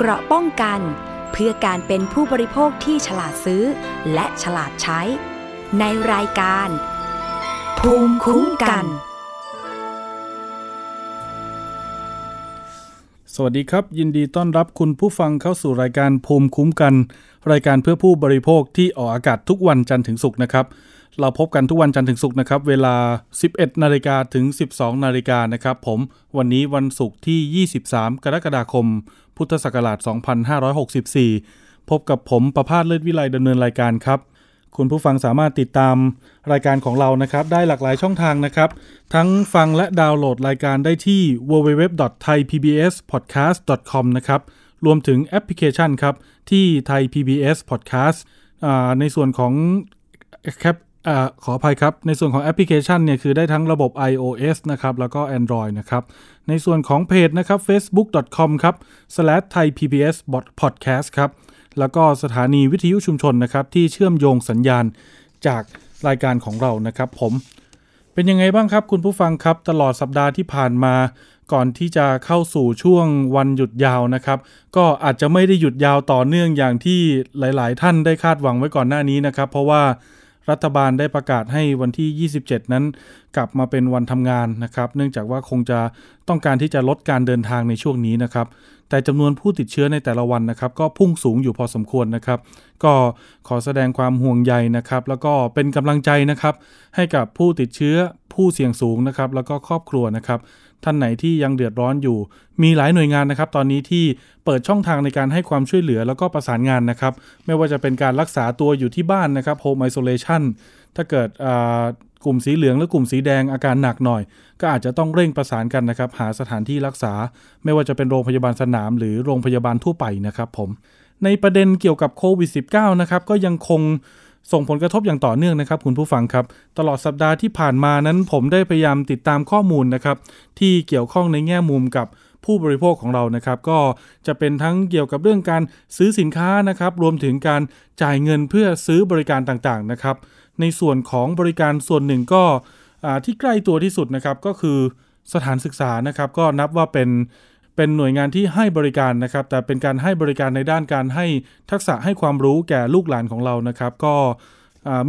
เกราะป้องกัน เพื่อการเป็นผู้บริโภคที่ฉลาดซื้อ และฉลาดใช้ ในรายการ ภูมิคุ้มกัน สวัสดีครับ ยินดีต้อนรับคุณผู้ฟังเข้าสู่รายการภูมิคุ้มกัน รายการเพื่อผู้บริโภคที่ออกอากาศทุกวันจันทร์ถึงศุกร์นะครับ เราพบกันทุกวันจันทร์ถึงศุกร์นะครับ เวลา 11 นาฬิกาถึง 12 นาฬิกานะครับผม วันนี้วันศุกร์ที่ 23 กรกฎาคม พุทธศักราช 2564 พบกับผมประพาสเลิศวิไลดำเนินรายการครับ คุณผู้ฟังสามารถติดตามรายการของเรานะครับ ได้หลากหลายช่องทางนะครับ ทั้งฟังและดาวน์โหลดรายการได้ที่ www.thaipbspodcast.com นะครับ รวมถึงแอปพลิเคชันครับที่ Thai PBS Podcast อ่าในส่วนของแคป อขออภัยครับ ในส่วนของแอปพลิเคชันเนี่ยคือได้ทั้งระบบ iOS นะครับ แล้วก็ Android นะครับ ในส่วนของเพจนะครับ facebook.com ครับ /thaipbspodcast ครับ แล้วก็สถานีวิทยุชุมชนนะครับ ที่เชื่อมโยงสัญญาณจากรายการของเรานะครับผม เป็นยังไงบ้างครับคุณผู้ฟังครับ ตลอดสัปดาห์ที่ผ่านมา ก่อนที่จะเข้าสู่ช่วงวันหยุดยาวนะครับ ก็อาจจะไม่ได้หยุดยาวต่อเนื่องอย่างที่หลาย ๆ ท่านได้คาดหวังไว้ก่อนหน้านี้นะครับ เพราะว่า รัฐบาลได้ประกาศให้วันที่ 27 นั้น กลับมาเป็นวันทำงานนะครับ เนื่องจากว่าคงจะต้องการที่จะลดการเดินทางในช่วงนี้นะครับ แต่จำนวนผู้ติดเชื้อในแต่ละวันนะครับ ก็พุ่งสูงอยู่พอสมควรนะครับ ก็ขอแสดงความห่วงใยนะครับ แล้วก็เป็นกำลังใจนะครับ ให้กับผู้ติดเชื้อ ผู้เสี่ยงสูงนะครับแล้วก็ครอบครัวนะครับท่านไหนที่ยังเดือดร้อนอยู่ มีหลายหน่วยงานนะครับ ตอนนี้ที่เปิดช่องทางในการให้ความช่วยเหลือแล้วก็ประสานงานนะครับ ไม่ว่าจะเป็นการรักษาตัวอยู่ที่บ้านนะครับ home isolation ถ้าเกิดอ่ากลุ่มสีเหลืองหรือกลุ่มสีแดงอาการหนักหน่อย ก็อาจจะต้องเร่งประสานกันนะครับ หาสถานที่รักษา ไม่ว่าจะเป็นโรงพยาบาลสนาม หรือโรงพยาบาลทั่วไปนะครับผมในประเด็นเกี่ยวกับโควิด -19 นะครับก็ยังคง ส่งผลกระทบอย่างต่อเนื่องนะครับ คุณผู้ฟังครับ ตลอดสัปดาห์ที่ผ่านมานั้นผมได้พยายามติดตามข้อมูลนะครับ ที่เกี่ยวข้องในแง่มุมกับผู้บริโภคของเรานะครับ ก็จะเป็นทั้งเกี่ยวกับเรื่องการซื้อสินค้านะครับ รวมถึงการจ่ายเงินเพื่อซื้อบริการต่างๆนะครับ ในส่วนของบริการส่วนหนึ่งก็ที่ใกล้ตัวที่สุดนะครับก็คือสถานศึกษานะครับ ก็นับว่าเป็น เป็นหน่วยงานที่ให้บริการนะครับ แต่เป็นการให้บริการในด้านการให้ทักษะให้ความรู้แก่ลูกหลานของเรานะครับ ก็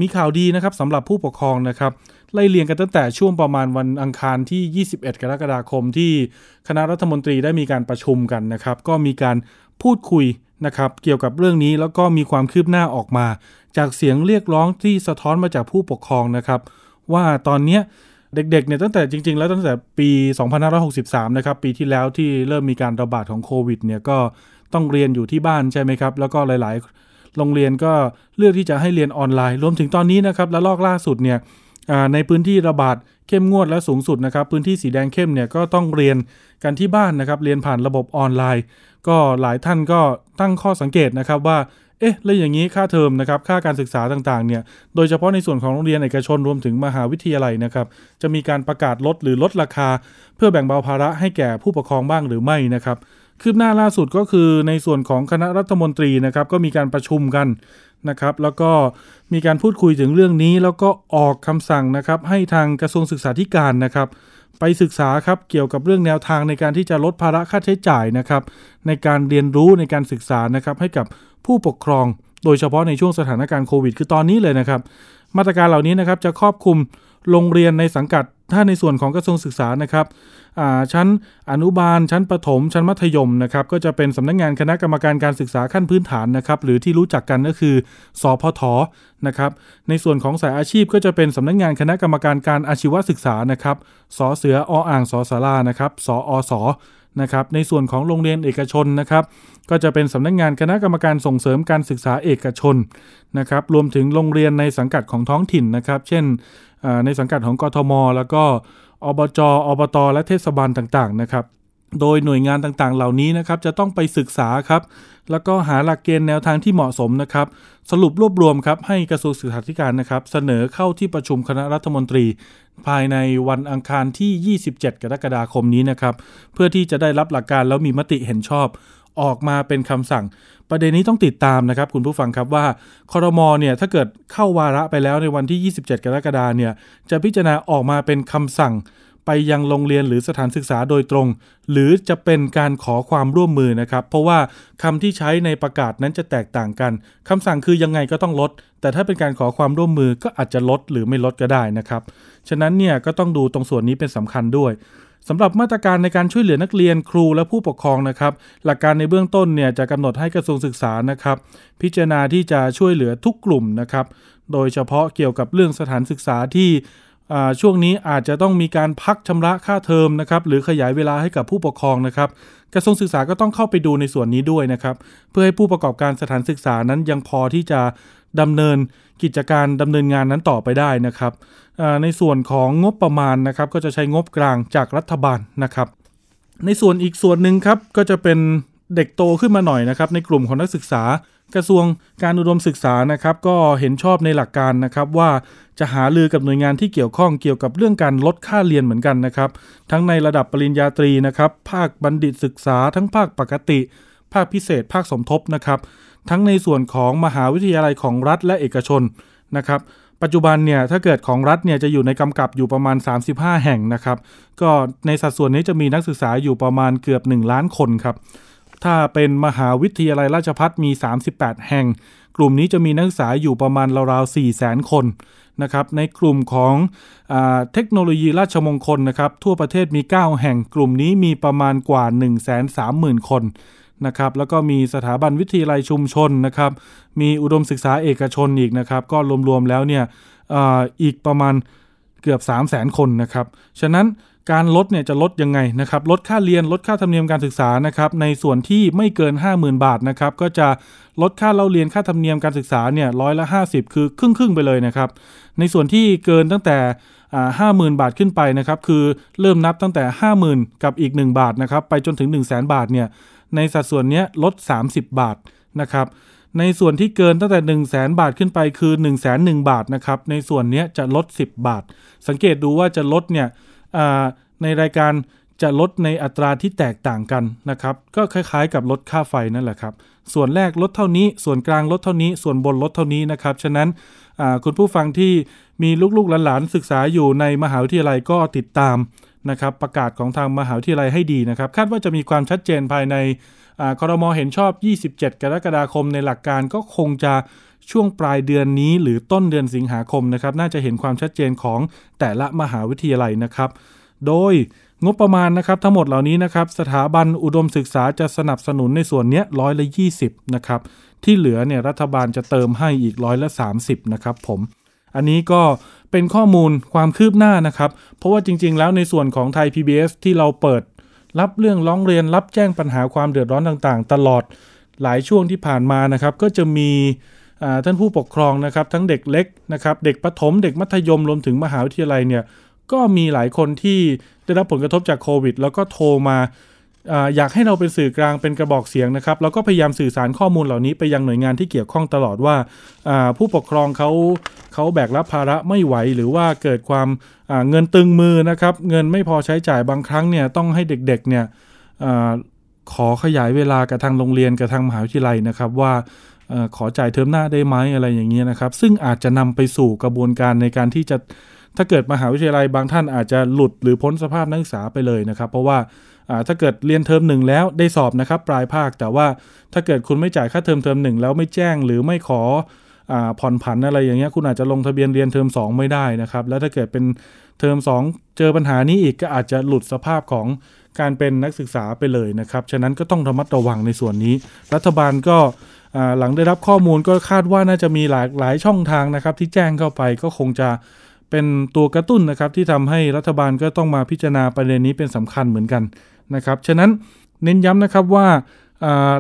มีข่าวดีนะครับสำหรับผู้ปกครองนะครับไล่เรียงกันตั้งแต่ช่วงประมาณวันอังคารที่ 21 กรกฎาคมที่คณะรัฐมนตรีได้มีการประชุมกันนะครับ ก็มีการพูดคุยนะครับ เกี่ยวกับเรื่องนี้แล้วก็มีความคืบหน้าออกมา จากเสียงเรียกร้องที่สะท้อนมาจากผู้ปกครองนะครับ ว่าตอนนี้ เด็กๆเนี่ยตั้งแต่จริง ๆ แล้วตั้งแต่ปี 2563 นะครับ ปีที่แล้วที่เริ่มมีการระบาดของโควิดเนี่ยก็ต้องเรียนอยู่ที่บ้านใช่ไหมครับ แล้วก็หลายๆ โรงเรียนก็เลือกที่จะให้เรียนออนไลน์ รวมถึงตอนนี้นะครับและลอกล่าสุดเนี่ยในพื้นที่ระบาดเข้มงวดและสูงสุดนะครับ พื้นที่สีแดงเข้มเนี่ยก็ต้องเรียนกันที่บ้านนะครับ เรียนผ่านระบบออนไลน์ ก็หลายท่านก็ตั้งข้อสังเกตนะครับว่า เอ๊ะแล้วอย่างนี้ค่าเทอมนะครับค่าการศึกษาต่างๆเนี่ยโดยเฉพาะในส่วนของโรงเรียนเอกชนรวมถึงมหาวิทยาลัยนะครับจะมีการประกาศลดหรือลดราคา เพื่อแบ่งเบาภาระให้แก่ผู้ปกครองบ้างหรือไม่นะครับคืบหน้าล่าสุดก็คือในส่วนของคณะรัฐมนตรีนะครับก็มีการประชุมกันนะครับแล้วก็มีการพูดคุยถึงเรื่องนี้ แล้วก็ออกคำสั่งนะครับให้ทางกระทรวงศึกษาธิการนะครับ ไปศึกษาครับเกี่ยวกับเรื่องแนวทางในการที่จะลดภาระค่าใช้จ่ายนะครับ ในการเรียนรู้ในการศึกษานะครับ ให้กับผู้ปกครอง โดยเฉพาะในช่วงสถานการณ์โควิด คือตอนนี้เลยนะครับ มาตรการเหล่านี้นะครับจะครอบคลุมโรงเรียนในสังกัด ถ้าในส่วนของกระทรวงศึกษานะครับชั้นอนุบาล ชั้นประถม ชั้นมัธยมนะครับก็จะเป็นสำนักงานคณะกรรมการการศึกษาขั้นพื้นฐานนะครับหรือที่รู้จักกันก็คือสพทนะครับในส่วนของสายอาชีพก็จะเป็นสำนักงานคณะกรรมการการอาชีวศึกษานะครับสอเสือออ่างสอสารานะครับสออสนะครับในส่วนของโรงเรียนเอกชนนะครับ ก็จะเป็นสำนักงานคณะกรรมการส่งเสริมการศึกษาเอกชนนะครับ รวมถึงโรงเรียนในสังกัดของท้องถิ่นนะครับ เช่น ในสังกัดของกทม แล้วก็อบจอบตและเทศบาลต่างๆนะครับโดยหน่วยงานต่างๆ เหล่านี้นะครับจะต้องไปศึกษาครับ แล้วก็หาหลักเกณฑ์แนวทางที่เหมาะสมนะครับ สรุปรวบรวมครับให้กระทรวงศึกษาธิการนะครับ เสนอเข้าที่ประชุมคณะรัฐมนตรี ภายในวันอังคารที่ 27 กรกฎาคมนี้นะครับ เพื่อที่จะได้รับหลักการแล้วมีมติเห็นชอบ ออกมาเป็นคำสั่ง ประเด็นนี้ต้องติดตามนะครับคุณผู้ฟังครับว่าคอรมอเนี่ยถ้าเกิดเข้าวาระไปแล้วในวันที่ 27 กรกฎาเนี่ยจะพิจารณาออกมาเป็นคำสั่งไปยังโรงเรียนหรือสถานศึกษาโดยตรง หรือจะเป็นการขอความร่วมมือนะครับ เพราะว่าคำที่ใช้ในประกาศนั้นจะแตกต่างกันคำสั่งคือยังไงก็ต้องลด แต่ถ้าเป็นการขอความร่วมมือก็อาจจะลดหรือไม่ลดก็ได้นะครับ ฉะนั้นเนี่ยก็ต้องดูตรงส่วนนี้เป็นสำคัญด้วย สำหรับมาตรการในการช่วยเหลือนักเรียนครูและผู้ปกครองนะครับ หลักการในเบื้องต้นเนี่ยจะกำหนดให้กระทรวงศึกษานะครับ พิจารณาที่จะช่วยเหลือทุกกลุ่มนะครับ โดยเฉพาะเกี่ยวกับเรื่องสถานศึกษาที่ช่วงนี้อาจจะต้องมีการพักชำระค่าเทอมนะครับ หรือขยายเวลาให้กับผู้ปกครองนะครับ กระทรวงศึกษาก็ต้องเข้าไปดูในส่วนนี้ด้วยนะครับ เพื่อให้ผู้ประกอบการสถานศึกษานั้นยังพอที่จะดำเนิน กิจการดำเนินงานนั้นต่อไปได้นะครับในส่วนของงบประมาณนะครับก็จะใช้งบกลางจากรัฐบาลนะครับ ในส่วนอีกส่วนหนึ่งครับก็จะเป็นเด็กโตขึ้นมาหน่อยนะครับ ในกลุ่มของนักศึกษากระทรวงการอุดมศึกษานะครับ ก็เห็นชอบในหลักการนะครับว่าจะหาลือกับหน่วยงานที่เกี่ยวข้องเกี่ยวกับเรื่องการลดค่าเรียนเหมือนกันนะครับ ทั้งในระดับปริญญาตรีนะครับ ภาคบัณฑิตศึกษา ทั้งภาคปกติ ภาคพิเศษ ภาคสมทบนะครับ ทั้งในส่วนของมหาวิทยาลัยของรัฐและเอกชนนะครับ ปัจจุบันเนี่ยถ้าเกิดของรัฐเนี่ยจะอยู่ในกำกับอยู่ประมาณ 35 แห่งนะครับ ก็ในสัดส่วนนี้จะมีนักศึกษาอยู่ประมาณเกือบ 1 ล้านคนครับ ถ้าเป็นมหาวิทยาลัยราชพัฒมี 38 แห่ง กลุ่มนี้จะมีนักศึกษาอยู่ประมาณราวๆ4 0 0 0 0 0 คนนะครับในกลุ่มของอเทคโนโลยีราชมงคลนะครับทั่วประเทศมี 9 แห่งกลุ่มนี้มีประมาณกว่า 1 3 0 0 0 0 คน นะครับแล้วก็มีสถาบันวิทยาลัยชุมชนนะครับ มีอุดมศึกษาเอกชนอีกนะครับ ก็รวมๆแล้วเนี่ยอีกประมาณเกือบ 3 0 0แสนคนนะครับ ฉะนั้นการลดเนี่ยจะลดยังไงนะครับ ลดค่าเรียนลดค่าธรรมเนียมการศึกษานะครับ ในส่วนที่ไม่เกิน 50,000 บาทนะครับ ก็จะลดค่าเล่าเรียนค่าธรรมเนียมการศึกษาเนี่ยร้อยละ 50 คือครึ่งครึ่งไปเลยนะครับ ในส่วนที่เกินตั้งแต่ห้าหมื่นบาทขึ้นไปนะครับ คือเริ่มนับตั้งแต่ 50,000 กับอีก 1 บาทนะครับ ไปจนถึง 1 0 0 0 0 0บาทเนี่ย ในสัดส่วนนี้ลด 30 บาทนะครับในส่วนที่เกินตั้งแต่ 1 0 0 0 0แบาทขึ้นไปคือ 1 0 0 0 0 0 บาทนะครับในส่วนนี้จะลด 10 บาท สังเกตดูว่าจะลดเนี่ยในรายการจะลดในอัตราที่แตกต่างกันนะครับก็คล้ายๆ กับลดค่าไฟนั่นแหละครับส่วนแรกลดเท่านี้ ส่วนกลางลดเท่านี้ ส่วนบนลดเท่านี้นะครับฉะนั้นคุณผู้ฟังที่มีลูกๆหลานๆศึกษาอยู่ในมหาวิทยาลัยก็ติดตาม นะครับประกาศของทางมหาวิทยาลัยให้ดีนะครับ คาดว่าจะมีความชัดเจนภายในคอรมอเห็นชอบ 27 กรกฎาคมในหลักการก็คงจะช่วงปลายเดือนนี้ หรือต้นเดือนสิงหาคมนะครับ น่าจะเห็นความชัดเจนของแต่ละมหาวิทยาลัยนะครับ โดยงบประมาณนะครับทั้งหมดเหล่านี้นะครับสถาบันอุดมศึกษาจะสนับสนุนในส่วนนี้ร้อยละ 20 นะครับ ที่เหลือเนี่ยรัฐบาลจะเติมให้อีกร้อยละ 30 นะครับผม อันนี้ก็ เป็นข้อมูลความคืบหน้านะครับ เพราะว่าจริง ๆ แล้วในส่วนของไทย PBS ที่เราเปิด รับเรื่องร้องเรียนรับแจ้งปัญหาความเดือดร้อนต่างๆ ตลอดหลายช่วงที่ผ่านมานะครับ ก็จะมีท่านผู้ปกครองนะครับ ทั้งเด็กเล็กนะครับ เด็กประถมเด็กมัธยมรวมถึงมหาวิทยาลัยเนี่ยก็มีหลายคนที่ได้รับผลกระทบจากโควิด แล้วก็โทรมา อยากให้เราเป็นสื่อกลางเป็นกระบอกเสียงนะครับแล้วก็พยายามสื่อสารข้อมูลเหล่านี้ไปยังหน่วยงานที่เกี่ยวข้องตลอดว่า ผู้ปกครองเขาเขาแบกรับภาระไม่ไหว หรือว่าเกิดความเงินตึงมือนะครับ เงินไม่พอใช้จ่ายบางครั้งเนี่ยต้องให้เด็กๆเนี่ยขอขยายเวลากับทางโรงเรียนกับทางมหาวิทยาลัยนะครับว่าขอจ่ายเทอมหน้าได้ไหมอะไรอย่างเงี้ยนะครับ ซึ่งอาจจะนำไปสู่กระบวนการในการที่จะถ้าเกิดมหาวิทยาลัยบางท่านอาจจะหลุดหรือพ้นสภาพนักศึกษาไปเลยนะครับ เพราะว่า ถ้าเกิดเรียนเทอมหนึ่งแล้วได้สอบนะครับปลายภาค แต่ว่าถ้าเกิดคุณไม่จ่ายค่าเทอมเทอมหนึ่งแล้วไม่แจ้งหรือไม่ขอผ่อนผันอะไรอย่างเงี้ยคุณอาจจะลงทะเบียนเรียนเทอม2 ไม่ได้นะครับ แล้วถ้าเกิดเป็นเทอม2 เจอปัญหานี้อีกก็อาจจะหลุดสภาพของการเป็นนักศึกษาไปเลยนะครับ ฉะนั้นก็ต้องระมัดระวังในส่วนนี้ รัฐบาลก็หลังได้รับข้อมูลก็คาดว่าน่าจะมีหลากหลายช่องทางนะครับ ที่แจ้งเข้าไปก็คงจะเป็นตัวกระตุ้นนะครับ ที่ทำให้รัฐบาลก็ต้องมาพิจารณาประเด็นนี้เป็นสำคัญเหมือนกัน นะครับฉะนั้นเน้นย้ำนะครับว่า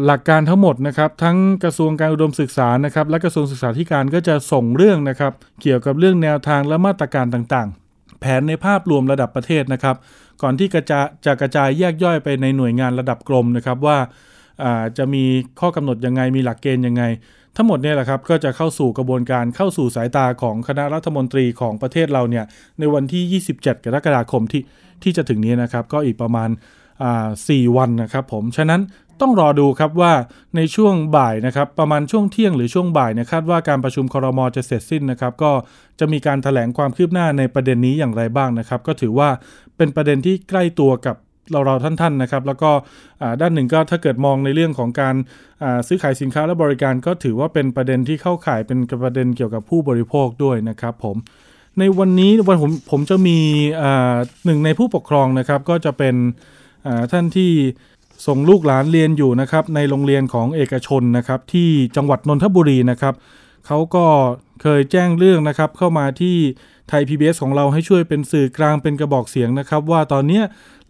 หลักการทั้งหมดนะครับทั้งกระทรวงการอุดมศึกษานะครับและกระทรวงศึกษาธิการก็จะส่งเรื่องนะครับเกี่ยวกับเรื่องแนวทางและมาตรการต่างๆ แผนในภาพรวมระดับประเทศนะครับ ก่อนที่จะจะกระจายแยกย่อยไปในหน่วยงานระดับกรมนะครับว่าจะมีข้อกำหนดยังไงมีหลักเกณฑ์ยังไง ทั้งหมดเนี่ยแหละครับก็จะเข้าสู่กระบวนการเข้าสู่สายตาของคณะรัฐมนตรีของประเทศเราเนี่ยในวันที่ 27 กรกฎาคมที่ที่จะถึงนี้นะครับก็อีกประมาณ อ่าสี่วันนะครับผม ฉะนั้นต้องรอดูครับว่าในช่วงบ่ายนะครับประมาณช่วงเที่ยงหรือช่วงบ่ายเนี่ยคาดว่าการประชุมครมจะเสร็จสิ้นนะครับ ก็จะมีการถแถลงความคืบหน้าในประเด็นนี้อย่างไรบ้างนะครับ ก็ถือว่าเป็นประเด็นที่ใกล้ตัวกับเราเราท่านๆนะครับ แล้วก็ด้านหนึ่งก็ถ้าเกิดมองในเรื่องของการซื้อขายสินค้าและบริการ ก็ถือว่าเป็นประเด็นที่เข้าข่ายเป็นประเด็นเกี่ยวกับผู้บริโภคด้วยนะครับ ผมในวันนี้วันผมผมจะมีหนึ่งในผู้ปกครองนะครับ ก็จะเป็น ท่านที่ส่งลูกหลานเรียนอยู่นะครับในโรงเรียนของเอกชนนะครับที่จังหวัดนนทบุรีนะครับเขาก็เคยแจ้งเรื่องนะครับเข้ามาที่ไทย PBS ของเราให้ช่วยเป็นสื่อกลางเป็นกระบอกเสียงนะครับ ว่าตอนนี้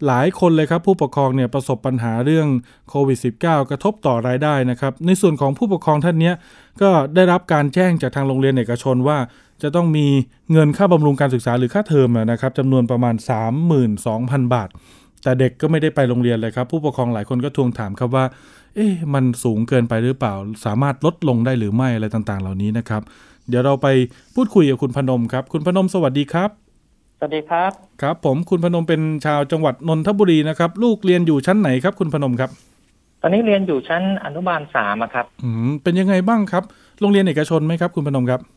หลายคนเลยครับผู้ปกครองเนี่ยประสบปัญหาเรื่องโควิด -19 กระทบต่อรายได้นะครับ ในส่วนของผู้ปกครองท่านนี้ก็ได้รับการแจ้งจากทางโรงเรียนเอกชนว่า จะต้องมีเงินค่าบำรุงการศึกษาหรือค่าเทอมนะครับจำนวนประมาณ 32,000 บาท แต่เด็กก็ไม่ได้ไปโรงเรียนเลยครับ ผู้ปกครองหลายคนก็ทวงถามครับว่า เอ๊ะมันสูงเกินไปหรือเปล่า สามารถลดลงได้หรือไม่อะไรต่างๆ เหล่านี้นะครับ เดี๋ยวเราไปพูดคุยกับคุณพนมครับ คุณพนมสวัสดีครับสวัสดีครับครับ ผมคุณพนมเป็นชาวจังหวัดนนทบุรีนะครับ ลูกเรียนอยู่ชั้นไหนครับ คุณพนมครับ ตอนนี้เรียนอยู่ชั้นอนุบาลสามครับ อืมเป็นยังไงบ้างครับ โรงเรียนเอกชนไหมครับ คุณพนมครับใ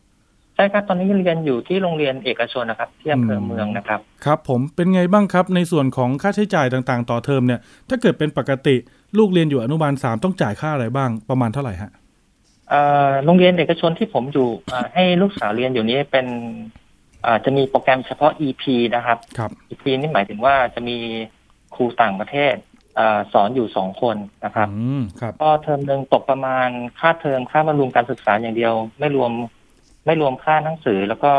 ช่ครับ ตอนนี้เรียนอยู่ที่โรงเรียนเอกชนนะครับที่อำเภอเมืองนะครับ ครับ ผมเป็นไงบ้างครับ ในส่วนของค่าใช้จ่ายต่างๆ ต่อเทอมเนี่ย ถ้าเกิดเป็นปกติลูกเรียนอยู่อนุบาลสามต้องจ่ายค่าอะไรบ้างประมาณเท่าไหร่ฮะโรงเรียนเอกชนที่ผมอยู่ให้ลูกสาวเรียนอยู่นี้เป็นจะมีโปรแกรมเฉพาะ EP นะครับครับ EP นี่หมายถึงว่าจะมีครูต่างประเทศอสอนอยู่สองคนนะครับครับก็เทอมหนึ่งตกประมาณค่าเทอมค่าบำรุงการศึกษาอย่างเดียว ไม่รวม ไม่รวมค่าหนังสือแล้วก็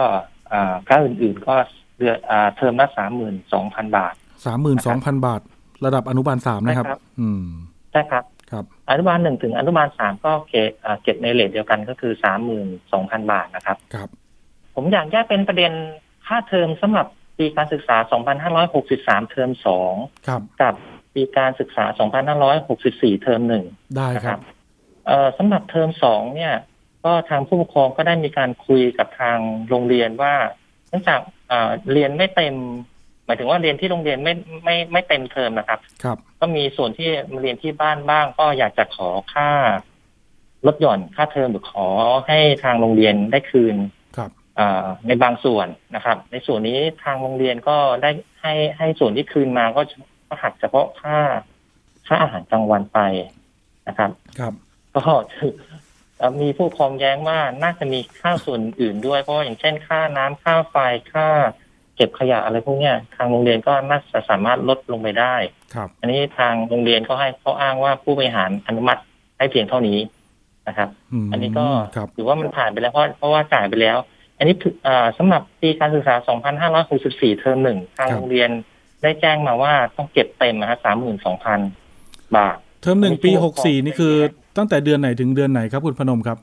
ค่าอื่นๆก็เดือนเทอมละสามหมื่นสองพันบาทสามหมื่นสองพันบาท ระดับอนุบาลสามนะครับ อืมใช่ครับครับอนุบาลหนึ่งถึงอนุบาลสามก็เก็บเก็บในเลทเดียวกันก็คือสามหมื่นสองพันบาทนะครับครับ ผมอยากแยกเป็นประเด็นค่าเทอมสำหรับปีการศึกษา 2563 เทอมสองกับปีการศึกษา 2564 เทอมหนึ่งได้ครับ เอ่อสำหรับเทอมสองเนี่ย ก็ทางผู้ปกครองก็ได้มีการคุยกับทางโรงเรียนว่าเนื่องจากเรียนไม่เต็ม หมายถึงว่าเรียนที่โรงเรียนไม่ไม่ไม่เต็มเทอมนะครับ ครับ ก็มีส่วนที่มาเรียนที่บ้านบ้าง ก็อยากจะขอค่าลดหย่อนค่าเทอมหรือขอให้ทางโรงเรียนได้คืนในบางส่วนนะครับ ในส่วนนี้ทางโรงเรียนก็ได้ให้ให้ส่วนที่คืนมาก็หักเฉพาะค่าค่าอาหารกลางวันไปนะครับ ครับ ก็ มีผู้ครองแย้งว่าน่าจะมีค่าส่วนอื่นด้วยเพราะอย่างเช่นค่าน้ำค่าไฟค่าเก็บขยะอะไรพวกนี้ทางโรงเรียนก็น่าจะสามารถลดลงไปได้ครับ อันนี้ทางโรงเรียนเขาให้เขาอ้างว่าผู้บริหารอนุมัติให้เพียงเท่านี้นะครับ อันนี้ก็ถือว่ามันผ่านไปแล้วเพราะเพราะว่าจ่ายไปแล้ว อันนี้สำหรับปีการศึกษา 2564 เทอมหนึ่งทางโรงเรียนได้แจ้งมาว่าต้องเก็บเต็มนะฮะ32,000 บาท เทอมหนึ่งปี 64 นี่คือ ตั้งแต่เดือนไหนถึงเดือนไหนครับคุณพนมครับ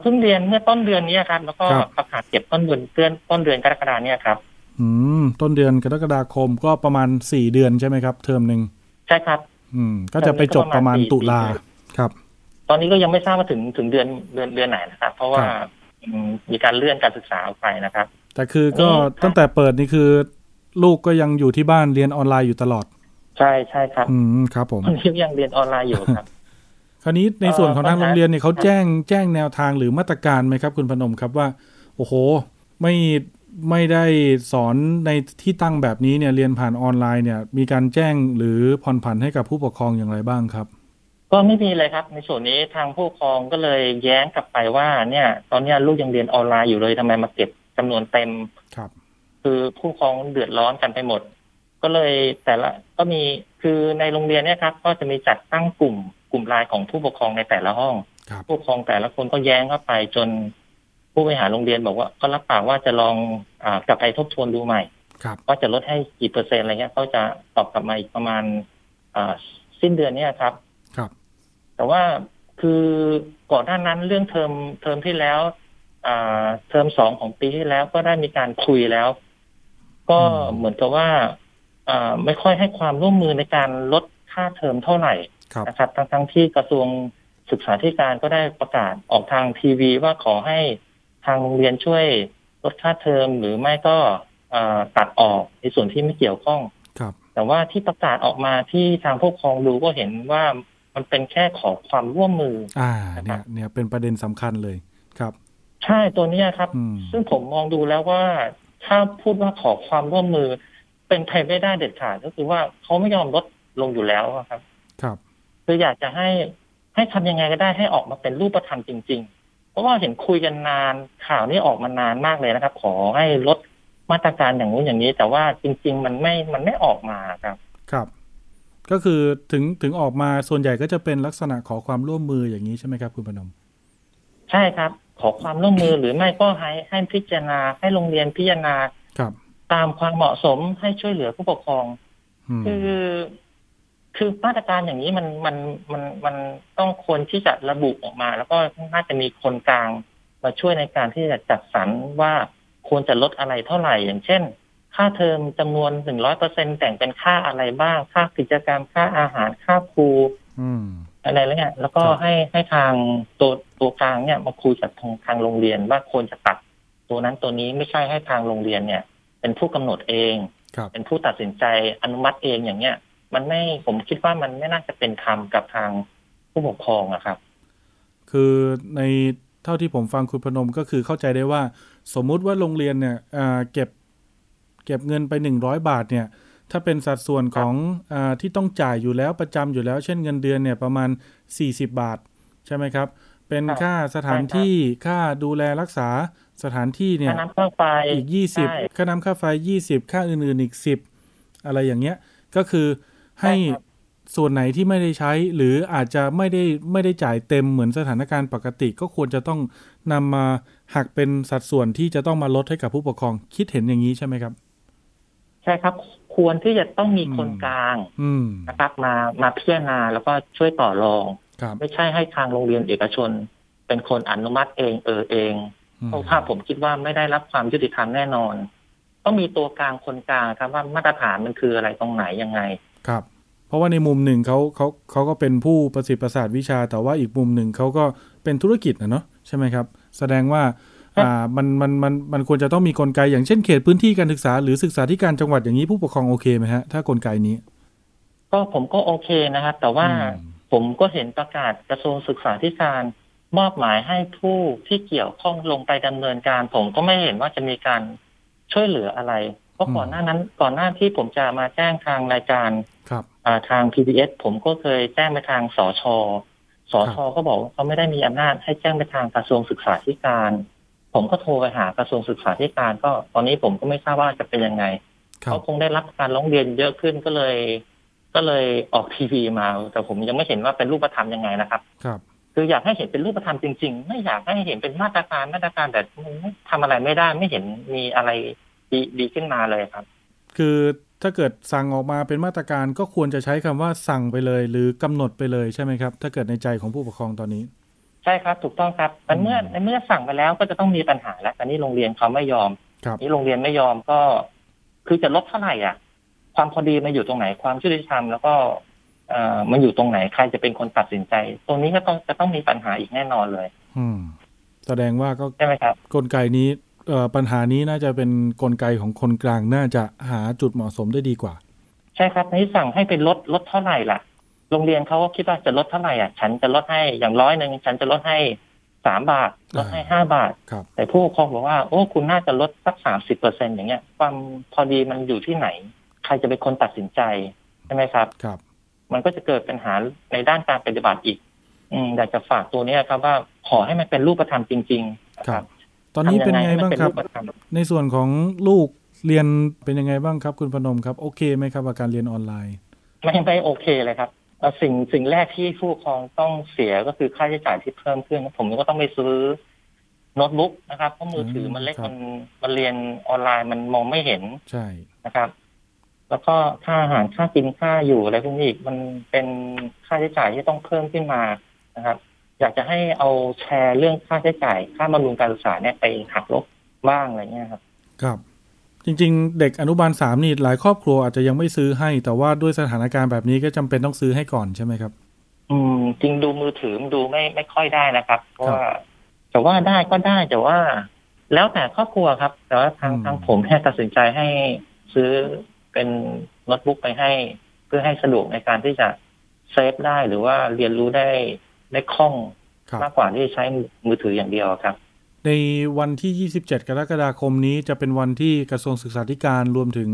เพิ่งเรียนเมื่อต้นเดือนนี้ครับ แล้วก็ประกาศเก็บต้นเดือนเดือนต้นเดือนกรกฎาเนี่ยครับ อืม ต้นเดือนกรกฎาคมก็ประมาณ4เดือนใช่ไหมครับ เทอมหนึ่งใช่ครับ อืม ก็จะไปจบประมาณตุลาครับ ตอนนี้ก็ยังไม่ทราบว่าถึงถึงเดือนเดือนเดือนไหนนะครับ เพราะว่ามีการเลื่อนการศึกษาออกไปนะครับ แต่คือก็ตั้งแต่เปิดนี่คือ ลูกก็ยังอยู่ที่บ้านเรียนออนไลน์อยู่ตลอด ใช่ใช่ครับ อืมครับ ผมยังเรียนออนไลน์อยู่ครับค ราวนี้ในส่วนของทางโรงเรียนเนี่ยเขาแจ้งแจ้งแนวทางหรือมาตรการไหมครับ คุณพนมครับว่า โอ้โห ไม่ไม่ได้สอนในที่ตั้งแบบนี้เนี่ยเรียนผ่านออนไลน์เนี่ย มีการแจ้งหรือผ่อนผันให้กับผู้ปกครองอย่างไรบ้างครับ ก็ไม่มีเลยครับ ในส่วนนี้ทางผู้ปกครองก็เลยแย้งกลับไปว่า เนี่ย ตอนนี้ลูกยังเรียนออนไลน์อยู่เลยทำไมมาเก็บจำนวนเต็มครับ คือผู้ปกครองเดือดร้อนกันไปหมด ก็เลยแต่ละก็มีคือในโรงเรียนเนี่ยครับ ก็จะมีจัดตั้งกลุ่มก ลุ่มไลน์ของผู้ปกครองในแต่ละห้อง ผู้ปกครองแต่ละคนก็แย้งเข้าไปจนผู้บริหารโรงเรียนบอกว่าก็รับปากว่าจะลองกลับไปทบทวนดูใหม่ว่าจะลดให้กี่เปอร์เซ็นต์อะไรเงี้ยเขาจะตอบกลับมาอีกประมาณสิ้นเดือนนี้ครับแต่ว่าคือก่อนหน้านั้นเรื่องเทอมเทอมที่แล้วเทอมสองของปีที่แล้วก็ได้มีการคุยแล้ว ก็เหมือนกับว่าไม่ค่อยให้ความร่วมมือในการลดค่าเทอมเท่าไหร่ นะครับทั้งทั้งที่กระทรวงศึกษาธิการก็ได้ประกาศออกทางทีวีว่าขอให้ทางโรงเรียนช่วยลดค่าเทอมหรือไม่ก็ตัดออกในส่วนที่ไม่เกี่ยวข้องครับ แต่ว่าที่ประกาศออกมาที่ทางผู้ปกครองดูก็เห็นว่ามันเป็นแค่ขอความร่วมมือ อ่า เนี่ย เนี่ยเป็นประเด็นสำคัญเลยครับ ใช่ตัวนี้ครับอืมซึ่งผมมองดูแล้วว่า ถ้าพูดว่าขอความร่วมมือ เป็นไปไม่ได้เด็ดขาดก็คือว่าเขาไม่ยอมลดลงอยู่แล้วอะครับ ครับ คืออยากจะให้ให้ทำยังไงก็ได้ให้ออกมาเป็นรูปธรรมจริง ๆ เพราะว่าเห็นคุยกันนานข่าวนี้ออกมานานมากเลยนะครับ ขอให้ลดมาตรการอย่างนู้นอย่างนี้ แต่ว่าจริง ๆ มันไม่มันไม่ออกมาครับครับ ก็คือถึงถึงออกมาส่วนใหญ่ก็จะเป็นลักษณะขอความร่วมมืออย่างนี้ใช่ไหมครับ คุณพนม ใช่ครับ ขอความร่วมมือหรือไม่ก็ให้ให้พิจารณาให้โรงเรียนพิจารณาครับ ตามความเหมาะสมให้ช่วยเหลือผู้ปกครองอืมคือ คือมาตรการอย่างนี้มันมันมันมันต้องควรที่จะระบุออกมา แล้วก็น่าจะมีคนกลางมาช่วยในการที่จะจัดสรรว่าควรจะลดอะไรเท่าไหร่ อย่างเช่น ค่าเทอมจำนวนหนึ่งร้อยเปอร์เซ็นแต่งเป็นค่าอะไรบ้าง ค่ากิจกรรมค่าอาหารค่าครูอืมอะไรแล้วเนี่ยแล้วก็ครับให้ให้ทางตัวตัวกลางเนี่ยมาคุยกับทางทางโรงเรียนว่าควรจะตัดตัวนั้นตัวนี้ไม่ใช่ให้ทางโรงเรียนเนี่ย เป็นผู้กำหนดเองครับเป็นผู้ตัดสินใจอนุมัติเองอย่างเงี้ย มันไม่ผมคิดว่ามันไม่น่าจะเป็นธรรมกับทางผู้ปกครองอะครับ คือในเท่าที่ผมฟังคุณพนมก็คือเข้าใจได้ว่า สมมุติว่าโรงเรียนเนี่ยอ่าเก็บเก็บเงินไปหนึ่งร้อยบาทเนี่ย ถ้าเป็นสัดส่วนของอาที่ต้องจ่ายอยู่แล้วประจำอยู่แล้ว เช่นเงินเดือนเนี่ยประมาณ 40 บาท ใช่ไหมครับ เป็นครับค่าสถานที่ค่าดูแลรักษาสถานที่เนี่ยค่าน้ำค่าไฟอีกยี่สิบใช่ค่าน้ำค่าไฟยี่สิบค่าอื่นๆอีกสิบอะไรอย่างเงี้ย ก็คือ ให้ใช่ครับส่วนไหนที่ไม่ได้ใช้หรืออาจจะไม่ได้ไม่ได้จ่ายเต็มเหมือนสถานการณ์ปกติ ก็ควรจะต้องนำมาหักเป็นสัดส่วนที่จะต้องมาลดให้กับผู้ปกครอง คิดเห็นอย่างนี้ใช่ไหมครับ ใช่ครับ ควรที่จะต้องมีคนอืมกลางอืมนะครับ มามาพิจารณาแล้วก็ช่วยต่อรองครับไม่ใช่ให้ทางโรงเรียนเอกชน เป็นคนอนุมัติเองเออเองอืมเพราะว่าผมคิดว่าไม่ได้รับความยุติธรรมแน่นอน ต้องมีตัวกลางคนกลางครับว่ามาตรฐานมันคืออะไรตรงไหนยังไง ครับ เพราะว่าในมุมหนึ่งเขาเขาเขาก็เป็นผู้ประสิทธิ์ประสาทวิชา แต่ว่าอีกมุมหนึ่งเขาก็เป็นธุรกิจนะเนาะใช่ไหมครับ แสดงว่าครับอ่ามันมันมันมันควรจะต้องมีกลไกอย่างเช่นเขตพื้นที่การศึกษาหรือศึกษาธิการจังหวัดอย่างนี้ผู้ปกครองโอเคไหมฮะถ้ากลไกนี้ ก็ผมก็โอเคนะครับแต่ว่าอืมผมก็เห็นประกาศกระทรวงศึกษาธิการมอบหมายให้ผู้ที่เกี่ยวข้องลงไปดำเนินการ ผมก็ไม่เห็นว่าจะมีการช่วยเหลืออะไร เพราะก่อนหน้านั้นก่อนหน้าที่ผมจะมาแจ้งทางรายการครับอ่าทาง PBS ผมก็เคยแจ้งไปทางสชสชก็บอกว่าเขาไม่ได้มีอำนาจให้แจ้งไปทางกระทรวงศึกษาธิการ ผมก็โทรไปหากระทรวงศึกษาธิการ ก็ตอนนี้ผมก็ไม่ทราบว่าจะเป็นยังไงครัเขาบคงได้รับการร้องเรียนเยอะขึ้นก็เลย ก็เลยออกทีวีมา แต่ผมยังไม่เห็นว่าเป็นรูปธรรมยังไงนะครับ ครับ คืออยากให้เห็นเป็นรูปธรรมจริง ๆ ไม่อยากให้เห็นเป็นมาตรการมาตรการแต่มันไม่ทำอะไรไม่ได้ไม่เห็นมีอะไร ดีดีขึ้นมาเลยครับ คือถ้าเกิดสั่งออกมาเป็นมาตรการก็ควรจะใช้คำว่าสั่งไปเลย หรือกำหนดไปเลยใช่ไหมครับ ถ้าเกิดในใจของผู้ปกครองตอนนี้ ใช่ครับถูกต้องครับแต่เมื่ออืมในเมื่อสั่งไปแล้วก็จะต้องมีปัญหาแล้วแต่นี่โรงเรียนเขาไม่ยอมครับนี่โรงเรียนไม่ยอมก็ คือจะลดเท่าไหร่อะ ความพอดีมันอยู่ตรงไหนความยุติธรรมแล้วก็เอ่อมันอยู่ตรงไหนใครจะเป็นคนตัดสินใจ ตรงนี้ก็ต้องจะต้องมีปัญหาอีกแน่นอนเลย อืม แสดงว่าก็ใช่ไหมครับ กลไกนี้เอ่อ ปัญหานี้น่าจะเป็นกลไกของคนกลางน่าจะหาจุดเหมาะสมได้ดีกว่า ใช่ครับนี่สั่งให้เป็นลดลดเท่าไหร่ล่ะ โรงเรียนเขาก็คิดว่าจะลดเท่าไหร่อะ ฉันจะลดให้อย่างร้อยหนึ่งฉันจะลดให้สามบาทลดให้ห้าบาทครับแต่ผู้ปกครองบอกว่าโอ้คุณน่าจะลดสักสามสิบเปอร์เซ็นอย่างเงี้ย ความพอดีมันอยู่ที่ไหน ใครจะเป็นคนตัดสินใจใช่ไหมครับครับ มันก็จะเกิดปัญหาในด้านการปฏิบัติอีก อืมอยากจะฝากตัวเนี้ยครับว่าขอให้มันเป็นรูปธรรมจริงๆนะคครัรับบ ตอนนี้เป็นทำไงให้มับ้างเป็นครับรูปธรรมในส่วนของลูกเรียนเป็นยังไงบ้างครับ คุณพนมครับโอเคไหมครับกับการเรียนออนไลน์ไม่ไม่โอเคเลยครับเอ่อสิ่งสิ่งแรกที่ผู้ปกครองต้องเสียก็คือค่าใช้จ่ายที่เพิ่มขึ้น ผมก็ต้องไปซื้อโน้ตบุ๊กนะครับเพราะมือถือมันเล็กครับมันมันเรียนออนไลน์มันมองไม่เห็นใช่นะครับ แล้วก็ค่าอาหารค่ากินค่าอยู่อะไรพวกนี้อีกมันเป็นค่าใช้จ่ายที่ต้องเพิ่มขึ้นมานะครับ อยากจะให้เอาแชร์เรื่องค่าใช้จ่าย ค่าบำรุงการศึกษาเนี่ยไปหักลบบ้างอะไรเงี้ยครับ ครับ จริง ๆ เด็กอนุบาลสามนี่หลายครอบครัวอาจจะยังไม่ซื้อให้ แต่ว่าด้วยสถานการณ์แบบนี้ก็จำเป็นต้องซื้อให้ก่อนใช่ไหมครับ อืม จริงดูมือถือมันดูไม่ไม่ค่อยได้นะครับ เพราะครับว่าแต่ว่าได้ก็ได้แต่ว่า แล้วแต่ครอบครัวครับ แต่ว่าทางอืมทางผมแค่ตัดสินใจให้ซื้อเป็นโน้ตบุ๊กไปให้ เพื่อให้สะดวกในการที่จะเซฟได้หรือว่าเรียนรู้ได้ ได้คล่องมากกว่าที่ใช้มือถืออย่างเดียวครับ ในวันที่ 27 กรกฎาคมนี้จะเป็นวันที่กระทรวงศึกษาธิการรวมถึง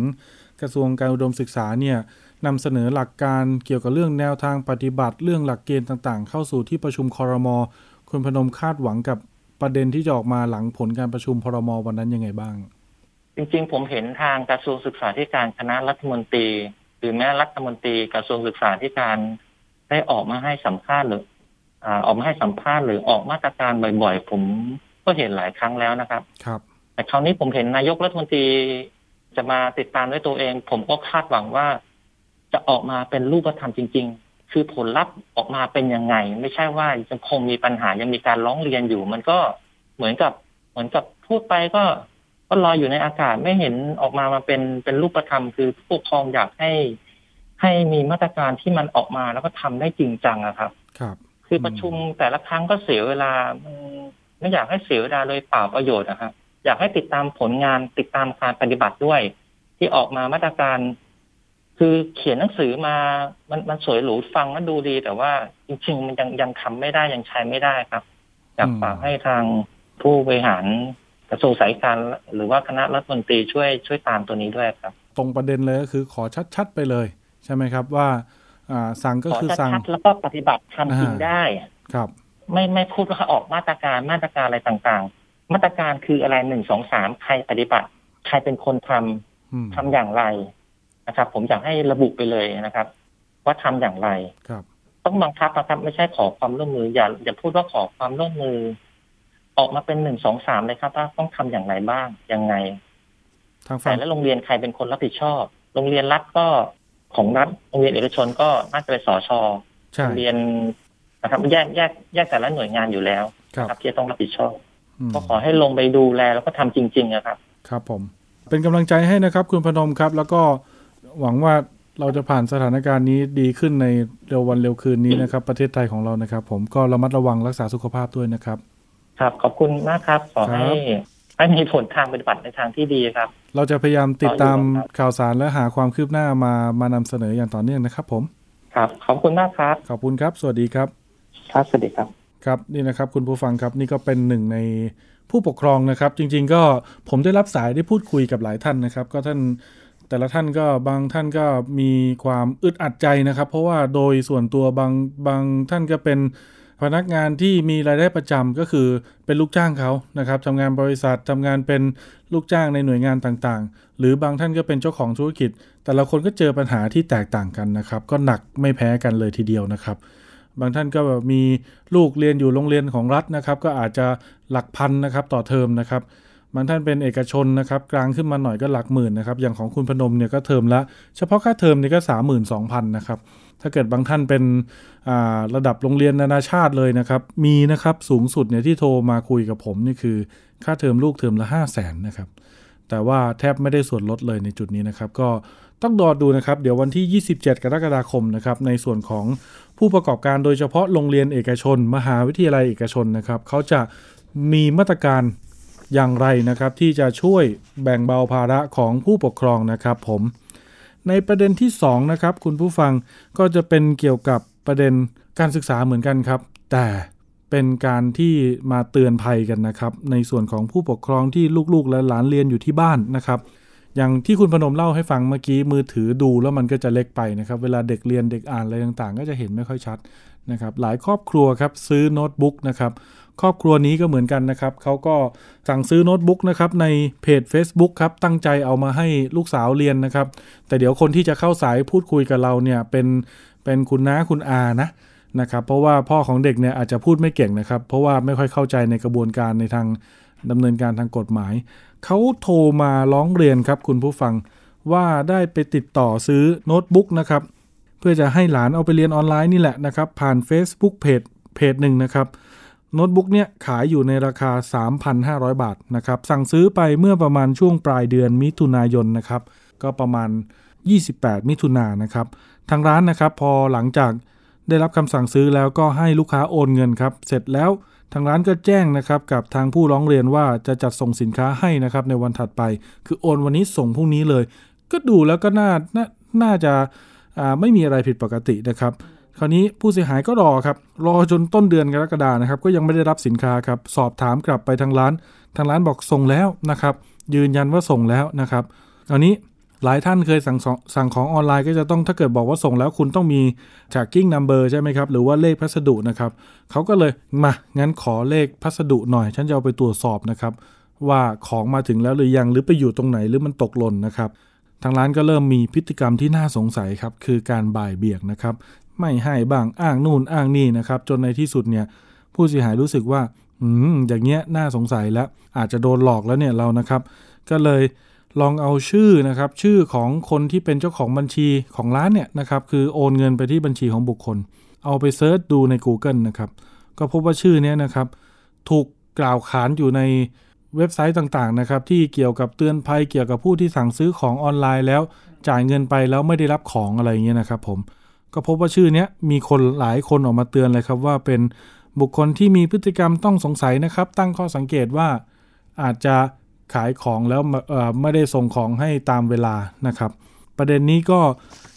กระทรวงการอุดมศึกษาเนี่ยนำเสนอหลักการเกี่ยวกับเรื่องแนวทางปฏิบัติเรื่องหลักเกณฑ์ต่างๆ เข้าสู่ที่ประชุมคอรมอคุณพนมคาดหวังกับประเด็นที่จะออกมาหลังผลการประชุมคอรมอวันนั้นยังไงบ้าง จริงๆ ผมเห็นทางกระทรวงศึกษาธิการคณะรัฐมนตรี หรือแม้รัฐมนตรีกระทรวงศึกษาธิการได้ออกมาให้สัมภาษณ์หรือ ออกมาให้สัมภาษณ์หรือออกมาตรการบ่อยๆ ผมก็เห็นหลายครั้งแล้วนะครับ ครับ แต่คราวนี้ผมเห็นนายกรัฐมนตรีจะมาติดตามด้วยตัวเอง ผมก็คาดหวังว่า จะออกมาเป็นรูปธรรมจริง ๆ คือผลลัพธ์ออกมาเป็นยังไง ไม่ใช่ว่ายังคงมีปัญหายังมีการร้องเรียนอยู่ มันก็เหมือนกับเหมือนกับพูดไปก็ก็ลอยอยู่ในอากาศไม่เห็นออกมามาเป็นเป็นรูปธรรมคือผู้ปกครองอยากให้ให้มีมาตรการที่มันออกมาแล้วก็ทำได้จริงจังอะครับ ครับ คือประชุมแต่ละครั้งก็เสียเวลา ไม่อยากให้เสียเวลาเลยเปล่าประโยชน์นะครับ อยากให้ติดตามผลงานติดตามการปฏิบัติด้วย ที่ออกมามาตรการ คือเขียนหนังสือมา มันมันสวยหรูฟังแล้วดูดี แต่ว่าจริงๆมันยังยังทำไม่ได้ยังใช้ไม่ได้ครับอยากฝากให้ทางผู้บริหารกระทรวงสายการหรือว่าคณะรัฐมนตรีช่วยช่วยตามตัวนี้ด้วยครับ ตรงประเด็นเลยก็คือขอชัด ๆ ไปเลย ใช่ไหมครับว่าอ่า สั่งก็คือสั่งชัดๆแล้วก็ปฏิบัติทำจริงได้ครับ ไม่ไม่พูดว่าออกมาตรการมาตรการอะไรต่างๆ มาตรการคืออะไรหนึ่งสองสามใครปฏิบัติ ใครเป็นคนทำทำอย่างไรนะครับ ผมอยากให้ระบุไปเลยนะครับ ว่าทำอย่างไรครับ ต้องบังคับนะครับ ไม่ใช่ขอความร่วมมืออย่าอย่าพูดว่าขอความร่วมมือ ออกมาเป็นหนึ่งสองสามเลยครับว่าต้องทำอย่างไรบ้างยังไงทางฝ่ายและโรงเรียนใครเป็นคนรับผิดชอบ โรงเรียนรัฐก็ ของรัฐโรงเรียนเอกชนก็น่าจะเป็นสอชอโรงเรียนนะครับแยกแยกแยกแต่ละหน่วยงานอยู่แล้วครับที่จะต้องรับผิดชอบก็ขอให้ลงไปดูแลแล้วก็ทำจริงๆนะครับ ครับผม เป็นกำลังใจให้นะครับ คุณพนมครับ แล้วก็หวังว่าเราจะผ่านสถานการณ์นี้ดีขึ้นในเร็ววันเร็วคืนนี้นะครับ ประเทศไทยของเรานะครับ ผมก็ระมัดระวังรักษาสุขภาพด้วยนะครับ ครับขอบคุณมากครับ ขอให้ ให้มีผลทางปฏิบัติในทางที่ดีครับ เราจะพยายามติดตามข่าวสารและหาความคืบหน้ามามานำเสนออย่างต่อเนื่องนะครับ ผม ครับ ขอบคุณมากครับ ขอบคุณครับ สวัสดีครับ ครับสวัสดีครับ ครับนี่นะครับ คุณผู้ฟังครับนี่ก็เป็นหนึ่งในผู้ปกครองนะครับ จริง ๆ ก็ผมได้รับสายได้พูดคุยกับหลายท่านนะครับ ก็ท่านแต่ละท่านก็บางท่านก็มีความอึดอัดใจนะครับ เพราะว่าโดยส่วนตัวบางบางท่านก็เป็น พนักงานที่มีรายได้ประจำก็คือเป็นลูกจ้างเขานะครับทำงานบริษัททำงานเป็นลูกจ้างในหน่วยงานต่างๆ หรือบางท่านก็เป็นเจ้าของธุรกิจ แต่ละคนก็เจอปัญหาที่แตกต่างกันนะครับ ก็หนักไม่แพ้กันเลยทีเดียวนะครับ บางท่านก็แบบมีลูกเรียนอยู่โรงเรียนของรัฐนะครับ ก็อาจจะหลักพันนะครับต่อเทอมนะครับ บางท่านเป็นเอกชนนะครับกลางขึ้นมาหน่อยก็หลักหมื่นนะครับอย่างของคุณพนมเนี่ยก็เทอมละ เฉพาะค่าเทอมนี่ก็สามหมื่นสองพันนะครับถ้าเกิดบางท่านเป็นระดับโรงเรียนนานาชาติเลยนะครับมีนะครับสูงสุดเนี่ยที่โทรมาคุยกับผมนี่คือค่าเทอมลูกเทอมละห้าแสนนะครับแต่ว่าแทบไม่ได้ส่วนลดเลยในจุดนี้นะครับก็ต้องรอดูนะครับเดี๋ยววันที่ 27 กรกฎาคมนะครับในส่วนของผู้ประกอบการโดยเฉพาะโรงเรียนเอกชน มหาวิทยาลัยเอกชนนะครับเขาจะมีมาตรการ อย่างไรนะครับที่จะช่วยแบ่งเบาภาระของผู้ปกครองนะครับผมในประเด็นที่2นะครับคุณผู้ฟังก็จะเป็นเกี่ยวกับประเด็นการศึกษาเหมือนกันครับ แต่เป็นการที่มาเตือนภัยกันนะครับ ในส่วนของผู้ปกครองที่ลูกๆและหลานเรียนอยู่ที่บ้านนะครับ อย่างที่คุณพนมเล่าให้ฟังเมื่อกี้มือถือดูแล้วมันก็จะเล็กไปนะครับ เวลาเด็กเรียนเด็กอ่านอะไรต่างๆ ก็จะเห็นไม่ค่อยชัดนะครับ หลายครอบครัวครับซื้อโน้ตบุ๊กนะครับ ครอบครัวนี้ก็เหมือนกันนะครับเขาก็สั่งซื้อโน้ตบุ๊กนะครับในเพจ Facebook ครับตั้งใจเอามาให้ลูกสาวเรียนนะครับ แต่เดี๋ยวคนที่จะเข้าสายพูดคุยกับเราเนี่ยเป็นเป็นคุณน้าคุณอานะนะครับเพราะว่าพ่อของเด็กเนี่ยอาจจะพูดไม่เก่งนะครับ เพราะว่าไม่ค่อยเข้าใจในกระบวนการในทางดำเนินการทางกฎหมาย เขาโทรมาร้องเรียนครับคุณผู้ฟังว่าได้ไปติดต่อซื้อโน้ตบุ๊กนะครับเพื่อจะให้หลานเอาไปเรียนออนไลน์นี่แหละนะครับ ผ่าน Facebook เพจเพจหนึ่งนะครับ โน้ตบุ๊กเนี่ยขายอยู่ในราคา 3,500 บาทนะครับ สั่งซื้อไปเมื่อประมาณช่วงปลายเดือนมิถุนายนนะครับ ก็ประมาณ 28 มิถุนายนนะครับ ทางร้านนะครับพอหลังจากได้รับคำสั่งซื้อแล้วก็ให้ลูกค้าโอนเงินครับ เสร็จแล้วทางร้านก็แจ้งนะครับกับทางผู้ร้องเรียนว่าจะจัดส่งสินค้าให้นะครับในวันถัดไป คือโอนวันนี้ส่งพรุ่งนี้เลย ก็ดูแล้วก็น่า น่าน่าจะไม่มีอะไรผิดปกตินะครับ ราวนี้ผู้เสียหายก็รอครับ รอจนต้นเดือนกรกฎานะครับ ก็ยังไม่ได้รับสินค้าครับ สอบถามกลับไปทางร้าน ทางร้านบอกส่งแล้วนะครับ ยืนยันว่าส่งแล้วนะครับคราวนี้หลายท่านเคยสั่งสั่งของออนไลน์ก็จะต้องถ้าเกิดบอกว่าส่งแล้วคุณต้องมี tracking number ใช่ไหมครับ หรือว่าเลขพัสดุนะครับเขาก็เลยมางั้นขอเลขพัสดุหน่อย ฉันจะเอาไปตรวจสอบนะครับว่าของมาถึงแล้วหรือยังหรือไปอยู่ตรงไหนหรือมันตกหล่นนะครับทางร้านก็เริ่มมีพฤติกรรมที่น่าสงสัยครับคือการบ่ายเบียงนะครับ ไม่ให้บ้างอ้างนู่นอ้างนี่นะครับ จนในที่สุดเนี่ยผู้เสียหายรู้สึกว่าอืมอย่างเงี้ยน่าสงสัยแล้วอาจจะโดนหลอกแล้วเนี่ยเรานะครับ ก็เลยลองเอาชื่อนะครับ ชื่อของคนที่เป็นเจ้าของบัญชีของร้านเนี่ยนะครับ คือโอนเงินไปที่บัญชีของบุคคล เอาไปเซิร์ชดูใน Google นะครับ ก็พบว่าชื่อนี้นะครับ ถูกกล่าวขานอยู่ในเว็บไซต์ต่างๆนะครับ ที่เกี่ยวกับเตือนภัยเกี่ยวกับผู้ที่สั่งซื้อของออนไลน์แล้วจ่ายเงินไปแล้วไม่ได้รับของอะไรเงี้ยนะครับ ผม ก็พบว่าชื่อนี้มีคนหลายคนออกมาเตือนเลยครับว่าเป็นบุคคลที่มีพฤติกรรมต้องสงสัยนะครับ ตั้งข้อสังเกตว่าอาจจะขายของแล้วไม่ได้ส่งของให้ตามเวลานะครับ ประเด็นนี้ก็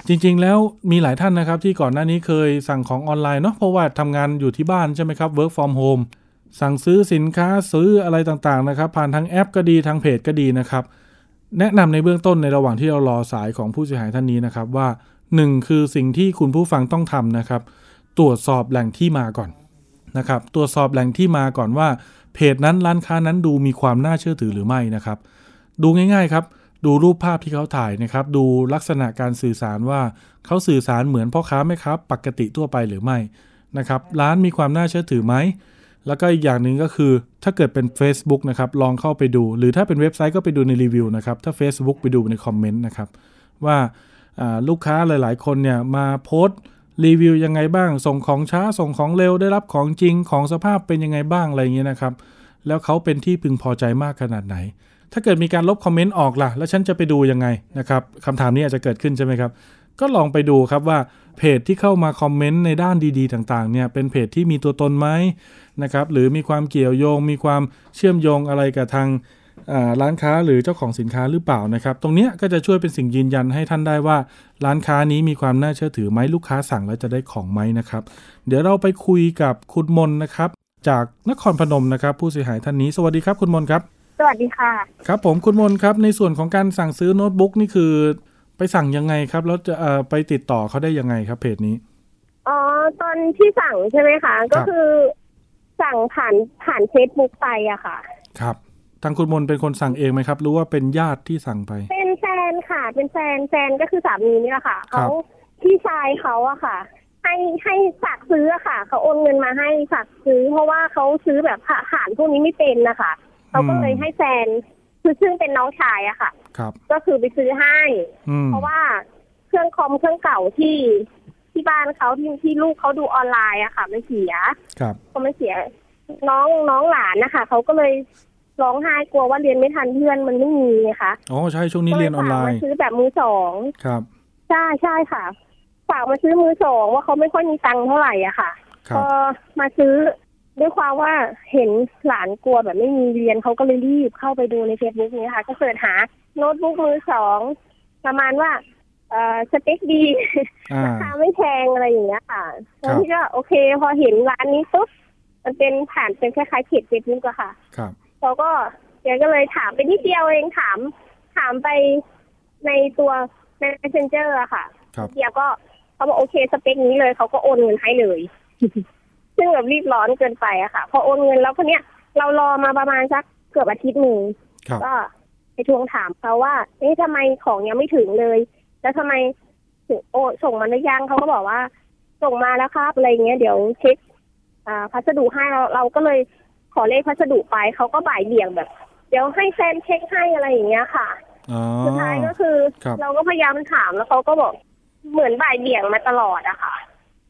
จริง ๆ แล้วมีหลายท่านนะครับ ที่ก่อนหน้านี้เคยสั่งของออนไลน์เนาะเพราะว่าทำงานอยู่ที่บ้านใช่ไหมครับ work from home สั่งซื้อสินค้าซื้ออะไรต่างๆนะครับ ผ่านทางแอปก็ดีทางเพจก็ดีนะครับ แนะนำในเบื้องต้นในระหว่างที่เรารอสายของผู้เสียหายท่านนี้นะครับว่า 1คือสิ่งที่คุณผู้ฟังต้องทำนะครับ ตรวจสอบแหล่งที่มาก่อนนะครับ ตรวจสอบแหล่งที่มาก่อนว่า เพจนั้นร้านค้านั้นดูมีความน่าเชื่อถือหรือไม่นะครับ ดูง่ายๆครับ ดูรูปภาพที่เขาถ่ายนะครับ ดูลักษณะการสื่อสารว่าเขาสื่อสารเหมือนพ่อค้าแม่ค้าปกติทั่วไปหรือไม่นะครับ ร้านมีความน่าเชื่อถือไหมแล้วก็อีกอย่างหนึ่งก็คือถ้าเกิดเป็น Facebook นะครับลองเข้าไปดู หรือถ้าเป็นเว็บไซต์ก็ไปดูในรีวิวนะครับถ้า Facebook ไปดูในคอมเมนต์นะครับว่า ลูกค้าหลาย ๆ คนเนี่ยมาโพสต์รีวิวยังไงบ้าง ส่งของช้าส่งของเร็วได้รับของจริงของสภาพเป็นยังไงบ้างอะไรเงี้ยนะครับ แล้วเขาเป็นที่พึงพอใจมากขนาดไหน ถ้าเกิดมีการลบคอมเมนต์ออกล่ะ แล้วฉันจะไปดูยังไงนะครับคำถามนี้อาจจะเกิดขึ้นใช่ไหมครับ ก็ลองไปดูครับว่าเพจที่เข้ามาคอมเมนต์ในด้านดีๆ ต่างๆเนี่ยเป็นเพจที่มีตัวตนไหมนะครับหรือมีความเกี่ยวโยง มีความเชื่อมโยงอะไรกับทาง ร้านค้าหรือเจ้าของสินค้าหรือเปล่านะครับ ตรงนี้ก็จะช่วยเป็นสิ่งยืนยันให้ท่านได้ว่า ร้านค้านี้มีความน่าเชื่อถือไหมลูกค้าสั่งแล้วจะได้ของไหมนะครับ เดี๋ยวเราไปคุยกับคุณมนนะครับ จากนครพนมนะครับ ผู้เสียหายท่านนี้สวัสดีครับคุณมนครับ สวัสดีค่ะ ครับผมคุณมนครับในส่วนของการสั่งซื้อโน้ตบุ๊กนี่คือ ไปสั่งยังไงครับแล้วจะไปติดต่อเขาได้ยังไงครับเพจนี้อ๋อตอนที่สั่งใช่ไหมคะ ก็คือสั่งผ่านผ่านเฟซบุ๊กไปอะค่ะ ครับ ทางคุณมนเป็นคนสั่งเองไหมครับรู้ว่าเป็นญาติที่สั่งไป เป็นแฟนค่ะ เป็นแฟนแฟนก็คือสามีนี่แหละค่ะเขาพี่ชายเขาอะค่ะ ให้ให้ฝากซื้ออะค่ะเขาโอนเงินมาให้ฝากซื้อ เพราะว่าเขาซื้อแบบผ่านพวกนี้ไม่เป็นนะคะเขาก็เลยให้แฟนคือซึ่งเป็นน้องชายอะค่ะ ครับ ก็คือไปซื้อให้ เพราะว่าเครื่องคอมเครื่องเก่าที่ที่บ้านเขาที่ที่ลูกเขาดูออนไลน์อะค่ะ มันเสีย ครับเขาไม่เสีย น้องน้องหลานนะคะเขาก็เลย ร้องไห้กลัวว่าเรียนไม่ทันเพื่อนมันไม่มีไงคะอ๋อใช่ช่วงนี้เรียนออนไลน์มาซื้อแบบมือสองครับใช่ใช่ค่ะ ฝากมาซื้อมือสองว่าเขาไม่ค่อยมีตังค์เท่าไหร่อะค่ะพอมาซื้อด้วยความว่าเห็นหลานกลัวแบบไม่มีเรียนเขาก็เลยรีบเข้าไปดูในเฟซบุ๊กนี้ค่ะ ก็เสิร์ชหาโน้ตบุ๊กมือสองประมาณว่าเอ่อสเปคดีราคาไม่แพงอะไรอย่างเงี้ยค่ะแล้วที่ก็โอเค พอเห็นร้านนี้ปุ๊บมันเป็นผ่านเป็นคล้ายๆเพจเฟซบุ๊กอะค่ะ ครับ เขาก็แกก็เลยถามไปนิดเดียวเองถาม ถามไปในตัวใน messenger อะค่ะเดียวก็เขาบอกโอเคสเปคนี้เลยเขาก็โอนเงินให้เลย ซึ่งแบบรีบร้อนเกินไปอะค่ะ พอโอนเงินแล้วคนเนี้ยเรารอมาประมาณสักเกือบอาทิตย์หนึ่งก็ไปทวงถามเขาว่าเอ๊ะทำไมของยังไม่ถึงเลย แล้วทำไมถึงโอส่งมาหรือยังเขาก็บอกว่า ส่งมาแล้วครับอะไรเงี้ยเดี๋ยวเช็คอ่าพัสดุให้เราเราก็เลย ขอเลขพัสดุไปเขาก็บ่ายเบี่ยงแบบ เดี๋ยวให้แฟนเช็คให้อะไรอย่างเงี้ยค่ะสุดท้ายก็คือเราก็พยายามถามแล้วเขาก็บอกเหมือนบ่ายเบี่ยงมาตลอดอะค่ะ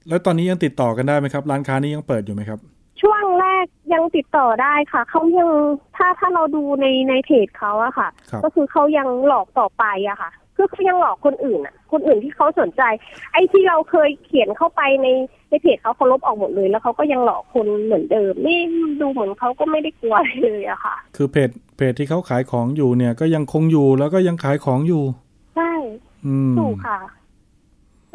แล้วตอนนี้ยังติดต่อกันได้ไหมครับ ร้านค้านี้ยังเปิดอยู่ไหมครับ ช่วงแรกยังติดต่อได้ค่ะเขายังถ้าถ้าเราดูในในเพจเขาอะค่ะ ก็คือเขายังหลอกต่อไปอะค่ะคือเขายังหลอกคนอื่นอะคนอื่นที่เขาสนใจ ไอ้ที่เราเคยเขียนเข้าไปใน ในเพจเขาเขาลบออกหมดเลย แล้วเขาก็ยังหลอกคนเหมือนเดิมนี่ดูเหมือนเขาก็ไม่ได้กลัวเลยอะค่ะ คือเพจเพจที่เขาขายของอยู่เนี่ย ก็ยังคงอยู่แล้วก็ยังขายของอยู่ใช่ถูกค่ะ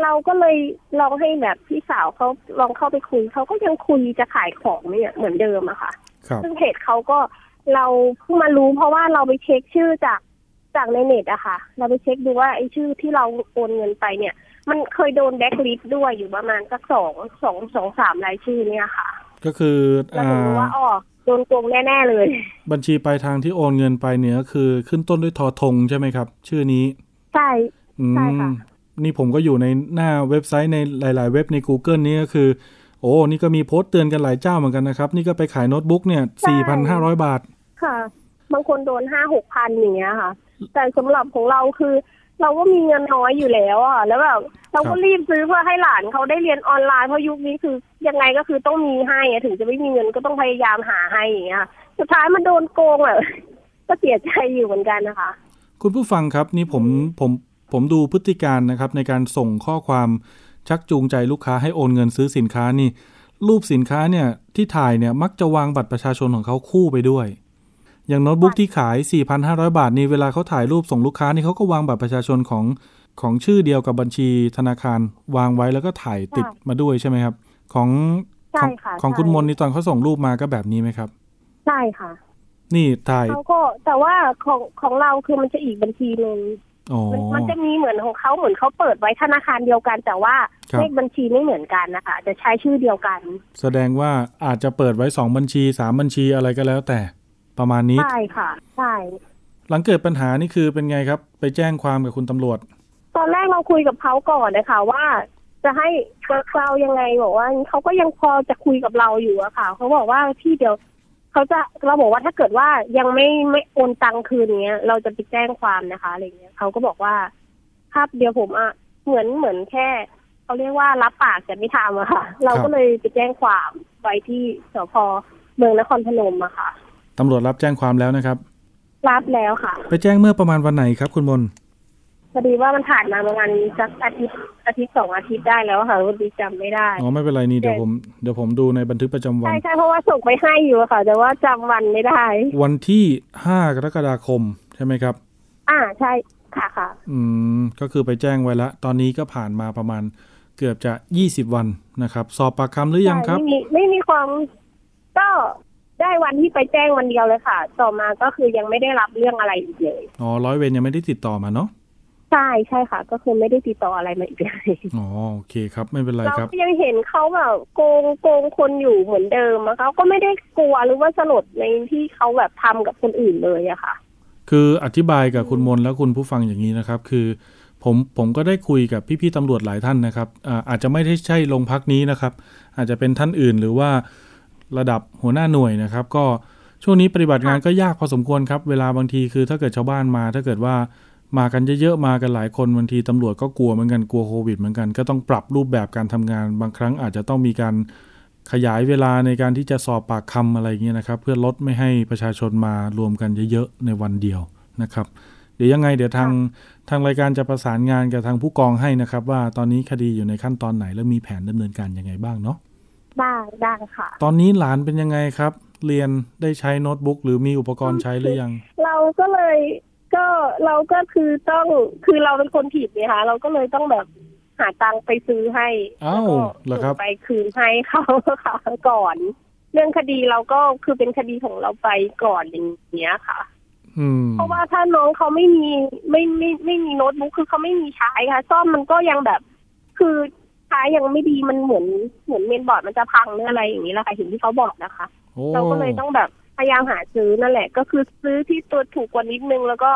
เราก็เลยลองให้แบบพี่สาวเขาลองเข้าไปคุยเขาก็ยังคุยจะขายของเนี่ยเหมือนเดิมอะค่ะซึ่งเพจเขาก็เราเพิ่งมารู้เพราะว่าเราไปเช็คชื่อจากจากในเน็ตอะค่ะ เราไปเช็คดูว่าไอ้ชื่อที่เราโอนเงินไปเนี่ย มันเคยโดนแบ็คลิสต์ด้วยอยู่ประมาณสักสองสองสองสามรายชื่อเนี่ยค่ะ ก็คือเรารู้ว่าอ๋อโดนโกงแน่ ๆ เลย บัญชีปลายทางที่โอนเงินไปเนี่ยคือขึ้นต้นด้วยทอทงใช่ไหมครับ ชื่อนี้ ใช่ใช่ค่ะนี่ผมก็อยู่ในหน้าเว็บไซต์ในหลาย ๆ เว็บใน Google นี่ก็คือ โอ้นี่ก็มีโพสต์เตือนกันหลายเจ้าเหมือนกันนะครับ นี่ก็ไปขายโน้ตบุ๊กเนี่ยสี่พันห้าร้อยบาท ค่ะ บางคนโดนห้าหกพันอย่างเงี้ยค่ะ แต่สำหรับของเราคือ เราก็มีเงินน้อยอยู่แล้วอะแล้วแบบเราก็รีบซื้อเพื่อให้หลานเขาได้เรียนออนไลน์เพราะยุคนี้คือยังไงก็คือต้องมีให้ถึงจะไม่มีเงินก็ต้องพยายามหาให้อย่างเงี้ยสุดท้ายมันโดนโกงอะก็เสียใจอยู่เหมือนกันนะคะ คุณผู้ฟังครับนี่ผมผมผมดูพฤติการนะครับ ในการส่งข้อความชักจูงใจลูกค้าให้โอนเงินซื้อสินค้านี่ รูปสินค้าเนี่ยที่ถ่ายเนี่ยมักจะวางบัตรประชาชนของเขาคู่ไปด้วย อย่างโน้ตบุ๊กที่ขาย 4,500 บาทนี่เวลาเขาถ่ายรูปส่งลูกค้านี่เขาก็วางบัตรประชาชนของของชื่อเดียวกับบัญชีธนาคารวางไว้แล้วก็ถ่ายติดมาด้วยใช่ไหมครับ ของของของคุณมนนี่ตอนเขาส่งรูปมาก็แบบนี้ไหมครับ ใช่ค่ะ นี่ถ่ายเขาก็แต่ว่าของของเราคือมันจะอีกบัญชีหนึ่งมันจะมีเหมือนของเขาเหมือนเขาเปิดไว้ธนาคารเดียวกัน แต่ว่าเลขบัญชีไม่เหมือนกันนะคะจะใช้ชื่อเดียวกัน แสดงว่าอาจจะเปิดไว้สองบัญชีสามบัญชีอะไรก็แล้วแต่ ประมาณนี้ ใช่ค่ะ ใช่ หลังเกิดปัญหานี่คือเป็นไงครับ ไปแจ้งความกับคุณตำรวจ ตอนแรกเราคุยกับเขาก่อนนะคะ ว่า จะให้เรายังไงบอกว่าเขาก็ยังพอจะคุยกับเราอยู่อะค่ะเขาบอกว่าพี่เดี๋ยวเขาจะเราบอกว่าถ้าเกิดว่ายังไม่ไม่โอนตังคืนเนี้ย เราจะไปแจ้งความนะคะอะไรเงี้ยเขาก็บอกว่าภาพเดียวผมอะเหมือนเหมือนแค่เขาเรียกว่ารับปากแต่ไม่ทำอะค่ะ เราก็เลยไปแจ้งความไว้ที่สพเมืองนครพนมอะค่ะ ตำรวจรับแจ้งความแล้วนะครับ รับแล้วค่ะ ไปแจ้งเมื่อประมาณวันไหนครับ คุณมนพอดีว่ามันผ่านมาประมาณสักอาทิตย์อาทิตย์สองอาทิตย์ได้แล้วค่ะวันดีจำไม่ได้อ๋อไม่เป็นไรนี่เดี๋ยวผมเดี๋ยวผมดูในบันทึกประจำวัน ใช่ใช่เพราะว่าส่งไปให้อยู่ค่ะ แต่ว่าจำวันไม่ได้ วันที่ห้ากรกฎาคมใช่ไหมครับ อ่าใช่ค่ะค่ะ อืมก็คือไปแจ้งไว้แล้วตอนนี้ก็ผ่านมาประมาณเกือบจะยี่สิบวันนะครับ สอบปากคำหรือยังครับ ไม่มีไม่มีความก็ ได้วันที่ไปแจ้งวันเดียวเลยค่ะ ต่อมาก็คือยังไม่ได้รับเรื่องอะไรอีกเลย อ๋อร้อยเวรยังไม่ได้ติดต่อมาเนาะใช่ใช่ค่ะ ก็คือไม่ได้ติดต่ออะไรมาอีกเลยอ๋อโอเคครับไม่เป็นไรครับเรายังเห็นเขาแบบโกงโกงคนอยู่เหมือนเดิมอะเขาก็ไม่ได้กลัวหรือว่าสลดในที่เขาแบบทำกับคนอื่นเลยอะค่ะ คืออธิบายกับคุณมนแล้วคุณผู้ฟังอย่างนี้นะครับ คือ ผมผมก็ได้คุยกับพี่ๆตำรวจหลายท่านนะครับอาอาจจะไม่ได้ใช่โรงพักนี้นะครับ อาจจะเป็นท่านอื่นหรือว่า ระดับหัวหน้าหน่วยนะครับ ก็ช่วงนี้ปฏิบัติงานก็ยากพอสมควรครับ เวลาบางทีคือถ้าเกิดชาวบ้านมา ถ้าเกิดว่ามากันเยอะๆมากันหลายคนบางทีตำรวจก็กลัวเหมือนกันกลัวโควิดเหมือนกันก็ต้องปรับรูปแบบการทำงาน บางครั้งอาจจะต้องมีการขยายเวลาในการที่จะสอบปากคำอะไรเงี้ยนะครับ เพื่อลดไม่ให้ประชาชนมารวมกันเยอะๆในวันเดียวนะครับ เดี๋ยวยังไงเดี๋ยวทางทางรายการจะประสานงานกับทางผู้กองให้นะครับ ว่าตอนนี้คดีอยู่ในขั้นตอนไหนแล้วมีแผนดำเนินการยังไงบ้างเนาะ ได้ได้ค่ะ ตอนนี้หลานเป็นยังไงครับ เรียนได้ใช้โน้ตบุ๊กหรือมีอุปกรณ์ใช้หรือยัง เราก็เลยก็เราก็คือต้องคือเราเป็นคนผิดนะคะ เราก็เลยต้องแบบหาตังไปซื้อให้อ้าวเหรอครับไปคืนให้เขาค่ะก่อน เรื่องคดีเราก็คือเป็นคดีของเราไปก่อนอย่างเงี้ยค่ะเพราะว่าถ้าน้องเขาไม่มีไม่ไม่ไม่มีโน้ตบุ๊กคือเขาไม่มีใช้ค่ะ ซ่อมมันก็ยังแบบ คือ ใช้ยังไม่ดีมันเหมือนเหมือนเมนบอร์ดมันจะพังหรืออะไรอย่างนี้แหละค่ะเห็นที่เขาบอกนะคะ เราก็เลยต้องแบบพยายามหาซื้อนั่นแหละ ก็คือซื้อที่ตัวถูกกว่านิดนึง แล้วก็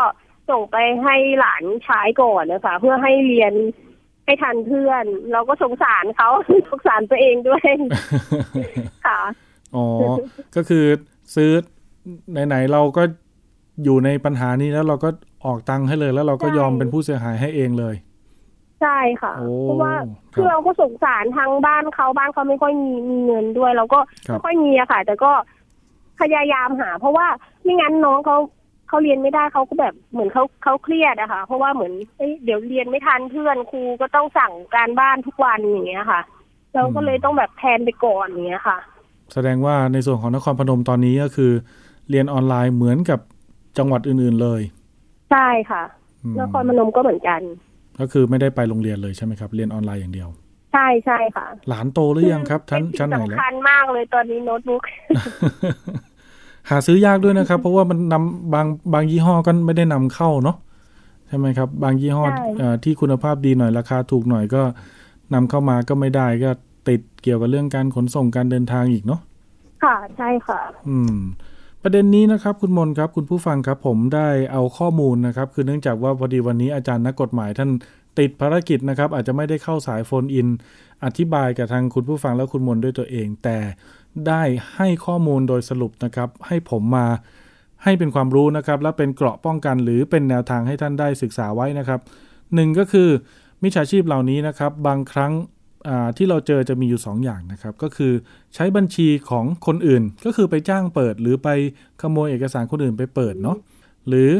ส่งไปให้หลานใช้ก่อนนะคะ เพื่อให้เรียนให้ทันเพื่อน เราก็สงสารเขาสงสารตัวเองด้วยค่ะอ๋อก็คือซื้อไหนๆเราก็อยู่ในปัญหานี้แล้วเราก็ออกตังค์ให้เลย แล้วเราก็ยอมเป็นผู้เสียหายให้เองเลย ใช่ค่ะเพราะว่าคือเราก็สงสารทางบ้านเขาบ้านเขาไม่ค่อยมีมีเงินด้วย เราก็ไม่ค่อยมีอะค่ะ แต่ก็พยายามหา เพราะว่าไม่งั้นน้องเขาเขาเรียนไม่ได้เขาก็แบบเหมือนเขาเขาเครียดอะค่ะ เพราะว่าเหมือนเดี๋ยวเรียนไม่ทันเพื่อนครูก็ต้องสั่งการบ้านทุกวันอย่างเงี้ยค่ะ เราก็เลยต้องแบบแทนไปก่อนอย่างเงี้ยค่ะ แสดงว่าในส่วนของนครพนมตอนนี้ก็คือ เรียนออนไลน์เหมือนกับจังหวัดอื่น ๆเลย ใช่ค่ะนครพนมก็เหมือนกัน ก็คือไม่ได้ไปโรงเรียนเลยใช่ไหมครับ เรียนออนไลน์อย่างเดียว ใช่ใช่ค่ะ หลานโตหรือยังครับชั้นชั้นไหนแล้วสำคัญมากเลยตอนนี้โน้ตบุ๊กหาซื้อยากด้วยนะครับ เพราะว่ามันนำบางบางยี่ห้อก็ไม่ได้นำเข้าเนาะใช่ไหมครับ บางยี่ห้อที่คุณภาพดีหน่อยราคาถูกหน่อยก็นำเข้ามาก็ไม่ได้ก็ติดเกี่ยวกับเรื่องการขนส่งการเดินทางอีกเนาะค่ะใช่ค่ะ อืม ประเด็นนี้นะครับคุณมนครับคุณผู้ฟังครับผมได้เอาข้อมูลนะครับ คือเนื่องจากว่าพอดีวันนี้อาจารย์นักกฎหมายท่านติดภารกิจนะครับ อาจจะไม่ได้เข้าสายโฟนอิน อธิบายกับทางคุณผู้ฟังและคุณมนด้วยตัวเอง แต่ได้ให้ข้อมูลโดยสรุปนะครับ ให้ผมมาให้เป็นความรู้นะครับ และเป็นเกราะป้องกัน หรือเป็นแนวทางให้ท่านได้ศึกษาไว้นะครับหนึ่งก็คือมิจฉาชีพเหล่านี้นะครับ บางครั้ง ที่เราเจอจะมีอยู่2ออย่างนะครับ ก็คือใช้บัญชีของคนอื่น ก็คือไปจ้างเปิด หรือไปขโมยเอกสารคนอื่นไปเปิดเนาะหรือ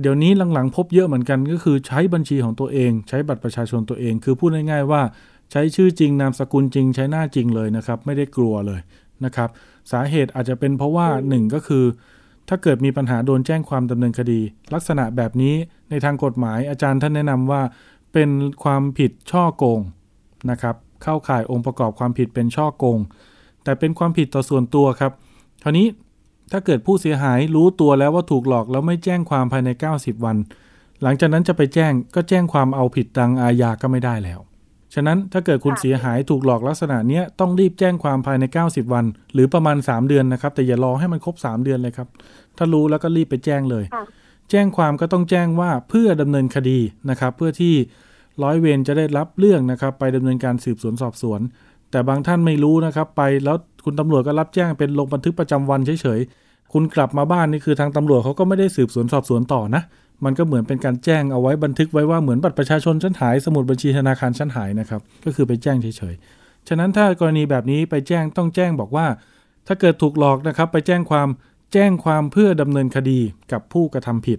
เดี๋ยวนี้หลังๆ พบเยอะเหมือนกันก็คือใช้บัญชีของตัวเอง ใช้บัตรประชาชนตัวเอง คือพูดง่ายๆว่า ใช้ชื่อจริงนามสกุลจริง ใช้หน้าจริงเลยนะครับ ไม่ได้กลัวเลยนะครับ สาเหตุอาจจะเป็นเพราะว่า 1 ก็คือ ถ้าเกิดมีปัญหาโดนแจ้งความดำเนินคดี ลักษณะแบบนี้ในทางกฎหมายอาจารย์ท่านแนะนำว่า เป็นความผิดช่อโกง นะครับเข้าข่ายองค์ประกอบความผิดเป็นช่อโกง แต่เป็นความผิดต่อส่วนตัวครับคราวนี้ถ้าเกิดผู้เสียหายรู้ตัวแล้วว่าถูกหลอกแล้วไม่แจ้งความภายใน 90 วัน หลังจากนั้นจะไปแจ้งก็แจ้งความเอาผิดตังอาญาก็ไม่ได้แล้ว ฉะนั้นถ้าเกิดคุณเสียหายถูกหลอกลักษณะนี้ต้องรีบแจ้งความภายใน 90 วัน หรือประมาณ 3 เดือนนะครับ แต่อย่ารอให้มันครบ 3 เดือนเลยครับ ถ้ารู้แล้วก็รีบไปแจ้งเลย แจ้งความก็ต้องแจ้งว่าเพื่อดำเนินคดีนะครับ เพื่อที่ ร้อยเวรจะได้รับเรื่องนะครับ ไปดำเนินการสืบสวนสอบสวน แต่บางท่านไม่รู้นะครับ ไปแล้วคุณตำรวจก็รับแจ้งเป็นลงบันทึกประจำวันเฉยๆคุณกลับมาบ้านนี่คือทางตำรวจเขาก็ไม่ได้สืบสวนสอบสวนต่อนะมันก็เหมือนเป็นการแจ้งเอาไว้บันทึกไว้ว่าเหมือนบัตรประชาชนชั้นหายสมุดบัญชีธนาคารชั้นหายนะครับก็คือไปแจ้งเฉยๆฉะนั้นถ้ากรณีแบบนี้ไปแจ้งต้องแจ้งบอกว่า ถ้าเกิดถูกหลอกนะครับไปแจ้งความแจ้งความเพื่อดำเนินคดีกับผู้กระทำผิด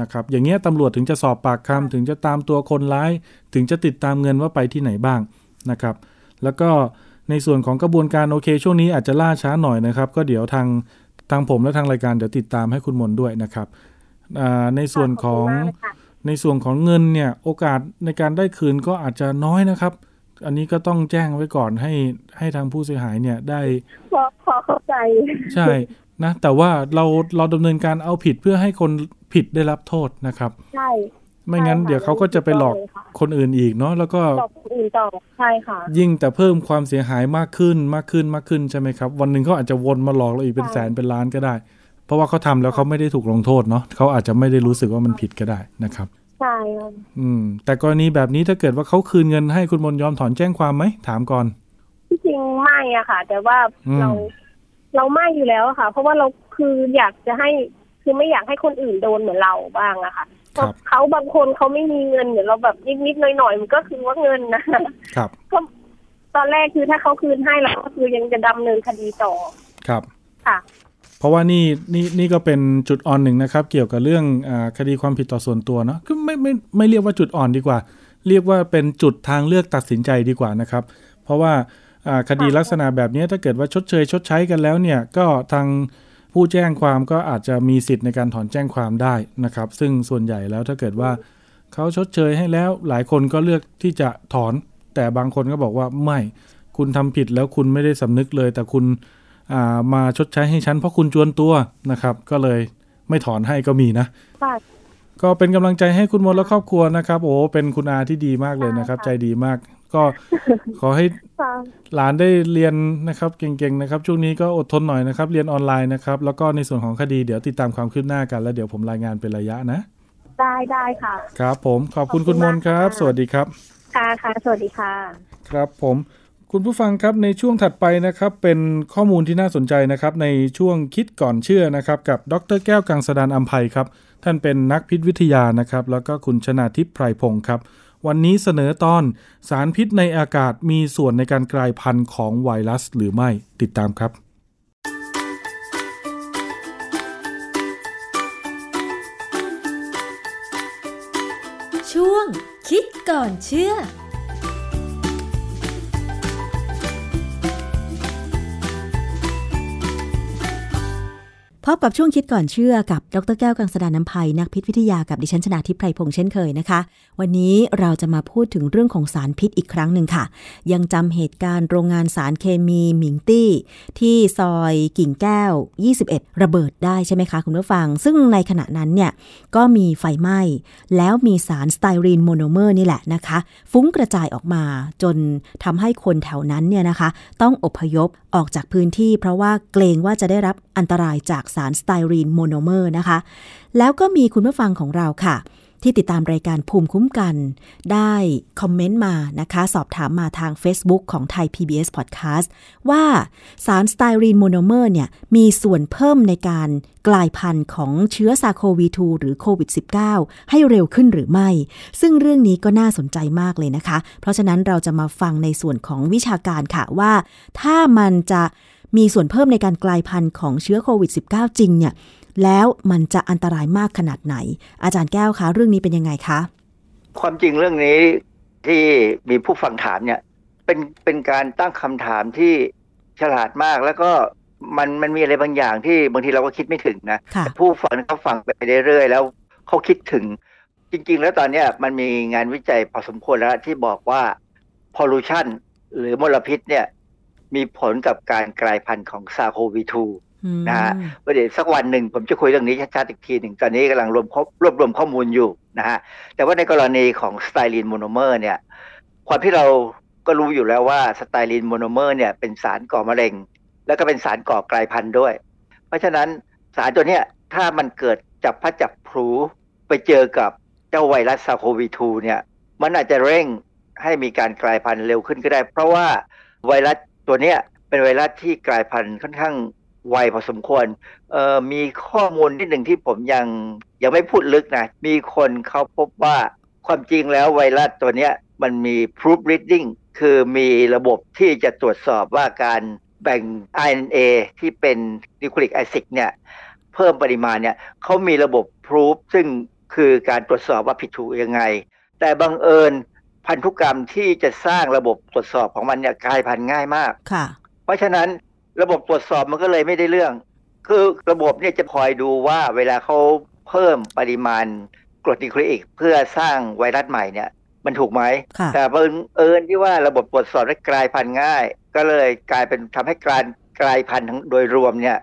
นะครับอย่างเงี้ยตำรวจถึงจะสอบปากคำถึงจะตามตัวคนร้าย ถึงจะติดตามเงินว่าไปที่ไหนบ้างนะครับ แล้วก็ในส่วนของกระบวนการโอเค ช่วงนี้อาจจะล่าช้าหน่อยนะครับ ก็เดี๋ยวทางทางผมและทางรายการเดี๋ยวติดตามให้คุณมนด้วยนะครับในส่วนของในส่วนของเงินเนี่ยโอกาสในการได้คืนก็อาจจะน้อยนะครับ อันนี้ก็ต้องแจ้งไว้ก่อนให้ให้ทางผู้เสียหายเนี่ยได้พอพอเข้าใจ ใช่นะแต่ว่าเราเราดำเนินการเอาผิดเพื่อให้คน ผิดได้รับโทษนะครับ ใช่ ไม่งั้นเดี๋ยวเขาก็จะไปหลอกคนอื่นอีกเนาะแล้วก็หลอกคนอื่นต่อใช่ค่ะ ยิ่งแต่เพิ่มความเสียหายมากขึ้นมากขึ้นมากขึ้นใช่ไหมครับ วันหนึ่งเขาอาจจะวนมาหลอกเราอีกเป็นแสนเป็นล้านก็ได้ เพราะว่าเขาทำแล้วเขาไม่ได้ถูกลงโทษเนาะเขาอาจจะไม่ได้รู้สึกว่ามันผิดก็ได้นะครับใช่อืม แต่กรณีแบบนี้ถ้าเกิดว่าเขาคืนเงินให้คุณมนยอมถอนแจ้งความไหมถามก่อนที่จริงไม่อะค่ะ แต่ว่าเราเราไม่อยู่แล้วค่ะ เพราะว่าเราคืออยากจะให้ คือไม่อยากให้คนอื่นโดนเหมือนเราบ้างอะค่ะเขาบางคนเขาไม่มีเงินเดี๋ยวเราแบบนิดๆหน่อยๆมันก็คือว่าเงินนะครับก็ตอนแรกคือถ้าเขาคืนให้เราก็คือยังจะดำเนินคดีต่อครับค่ะเพราะว่านี่นี่นี่ก็เป็นจุดอ่อนหนึ่งนะครับ เกี่ยวกับเรื่องอคดีความผิดต่อส่วนตัวเนาะคือไม่ไม่ไม่เรียกว่าจุดอ่อนดีกว่า เรียกว่าเป็นจุดทางเลือกตัดสินใจดีกว่านะครับ เพราะว่าคดีลักษณะแบบนี้ถ้าเกิดว่าชดเชยชดใช้กันแล้วเนี่ยก็ทาง ผู้แจ้งความก็อาจจะมีสิทธิ์ในการถอนแจ้งความได้นะครับ ซึ่งส่วนใหญ่แล้วถ้าเกิดว่าเขาชดเชยให้แล้วหลายคนก็เลือกที่จะถอน แต่บางคนก็บอกว่าไม่ คุณทำผิดแล้วคุณไม่ได้สำนึกเลย แต่คุณามาชดใช้ให้ฉันเพราะคุณจวนตัวนะครับ ก็เลยไม่ถอนให้ก็มีนะก็เป็นกำลังใจให้คุณมดและครอบครัวนะครับ โอ้เป็นคุณอาที่ดีมากเลยนะครับ ใจดีมาก ก็ขอให้หลานได้เรียนนะครับเก่งๆนะครับช่วงนี้ก็อดทนหน่อยนะครับ เรียนออนไลน์นะครับ แล้วก็ในส่วนของคดีเดี๋ยวติดตามความคืบหน้ากันแล้วเดี๋ยวผมรายงานเป็นระยะนะ ได้ได้ค่ะ ครับ ผมขอบคุณคุณมนครับ สวัสดีครับค่ะค่ะสวัสดีค่ะ ครับผมคุณผู้ฟังครับในช่วงถัดไปนะครับเป็นข้อมูลที่น่าสนใจนะครับในช่วงคิดก่อนเชื่อนะครับกับดรแก้วกังสดานอัมภัยครับท่านเป็นนักพิษวิทยานะครับแล้วก็คุณชนาทิพย์ไพรพงศ์ครับ วันนี้เสนอตอนสารพิษในอากาศมีส่วนในการกลายพันธุ์ของไวรัสหรือไม่ติดตามครับช่วงคิดก่อนเชื่อ พบกับช่วงคิดก่อนเชื่อกับดรแก้วกังสดานนภัยนักพิษวิทยากับดิฉันชนาทิพไพรพงษ์เช่นเคยนะคะ วันนี้เราจะมาพูดถึงเรื่องของสารพิษอีกครั้งหนึ่งค่ะ ยังจำเหตุการณ์โรงงานสารเคมีหมิงตี้ ที่ซอยกิ่งแก้ว 21 ระเบิดได้ใช่ไหมคะคุณผู้ฟัง ซึ่งในขณะนั้นเนี่ยก็มีไฟไหม้แล้วมีสารสไตรีนโมโนเมอร์นี่แหละนะคะ ฟุ้งกระจายออกมาจนทำให้คนแถวนั้นเนี่ยนะคะ ต้องอพยพออกจากพื้นที่ เพราะว่าเกรงว่าจะได้รับอันตรายจากสารสไตรีนโมโนเมอร์นะคะ แล้วก็มีคุณผู้ฟังของเราค่ะ ที่ติดตามรายการภูมิคุ้มกัน ได้คอมเมนต์มานะคะ สอบถามมาทาง Facebook ของไทย PBS Podcast ว่าสารสไตรีนโมโนเมอร์เนี่ย มีส่วนเพิ่มในการกลายพันธุ์ของเชื้อซาโควี2หรือโควิด -19 ให้เร็วขึ้นหรือไม่ ซึ่งเรื่องนี้ก็น่าสนใจมากเลยนะคะ เพราะฉะนั้นเราจะมาฟังในส่วนของวิชาการค่ะว่า ถ้ามันจะ มีส่วนเพิ่มในการกลายพันธุ์ของเชื้อโควิด -19 จริงเนี่ยแล้วมันจะอันตรายมากขนาดไหน อาจารย์แก้วคะเรื่องนี้เป็นยังไงคะ ความจริงเรื่องนี้ที่มีผู้ฟังถามเนี่ยเป็นเป็นการตั้งคำถามที่ฉลาดมากแล้วก็มันมันมีอะไรบางอย่างที่บางทีเราก็คิดไม่ถึงนะผู้ฟังเขาฟังไปเรื่อยๆแล้วเขาคิดถึง จริง ๆ แล้วตอนนี้มันมีงานวิจัยพอสมควรแล้วที่บอกว่า pollution หรือมลพิษเนี่ย มีผลกับการกลายพันธุ์ของซาโควี2นะฮะประเดี๋ยวสักวันหนึ่งผมจะคุยเรื่องนี้ชัดๆอีกทีหนึ่งตอนนี้กำลังรวมรวบรวมข้อมูลอยู่นะฮะแต่ว่าในกรณีของสไตรีนโมโนเมอร์เนี่ยความที่เราก็รู้อยู่แล้วว่าสไตรีนโมโนเมอร์เนี่ยเป็นสารก่อมะเร็ง แล้วก็เป็นสารก่อกลายพันธุ์ด้วย เพราะฉะนั้นสารตัวเนี้ยถ้ามันเกิดจับพลัดจับผลูไปเจอกับเจ้าไวรัส SARS-CoV-2เนี่ยมันอาจจะเร่งให้มีการกลายพันธุ์เร็วขึ้นก็ได้ เพราะว่าไวรัส ตัวเนี้ยเป็นไวรัสที่กลายพันธุ์ค่อนข้างไวพอสมควรเออมีข้อมูลที่หนึ่งที่ผมยังยังไม่พูดลึกนะ มีคนเขาพบว่าความจริงแล้วไวรัสตัวเนี้ยมันมี proof reading คือมีระบบที่จะตรวจสอบว่าการแบ่ง RNA ที่เป็นนิวคลีอิกแอซิดเนี่ยเพิ่มปริมาณเนี่ยเขามีระบบ proof ซึ่งคือการตรวจสอบว่าผิดถูกยังไง แต่บังเอิญ พันธุกรรมที่จะสร้างระบบตรวจสอบของมันเนี่ยกลายพันธุ์ง่ายมากค่ะ เพราะฉะนั้นระบบตรวจสอบมันก็เลยไม่ได้เรื่อง คือระบบเนี่ยจะคอยดูว่าเวลาเขาเพิ่มปริมาณกรดนิวคลีอิกเพื่อสร้างไวรัสใหม่เนี่ย มันถูกไหม แต่บังเอิญที่ว่าระบบตรวจสอบได้กลายพันธุ์ง่าย ก็เลยกลายเป็นทำให้การกลายพันธุ์ทั้งโดยรวมเนี่ย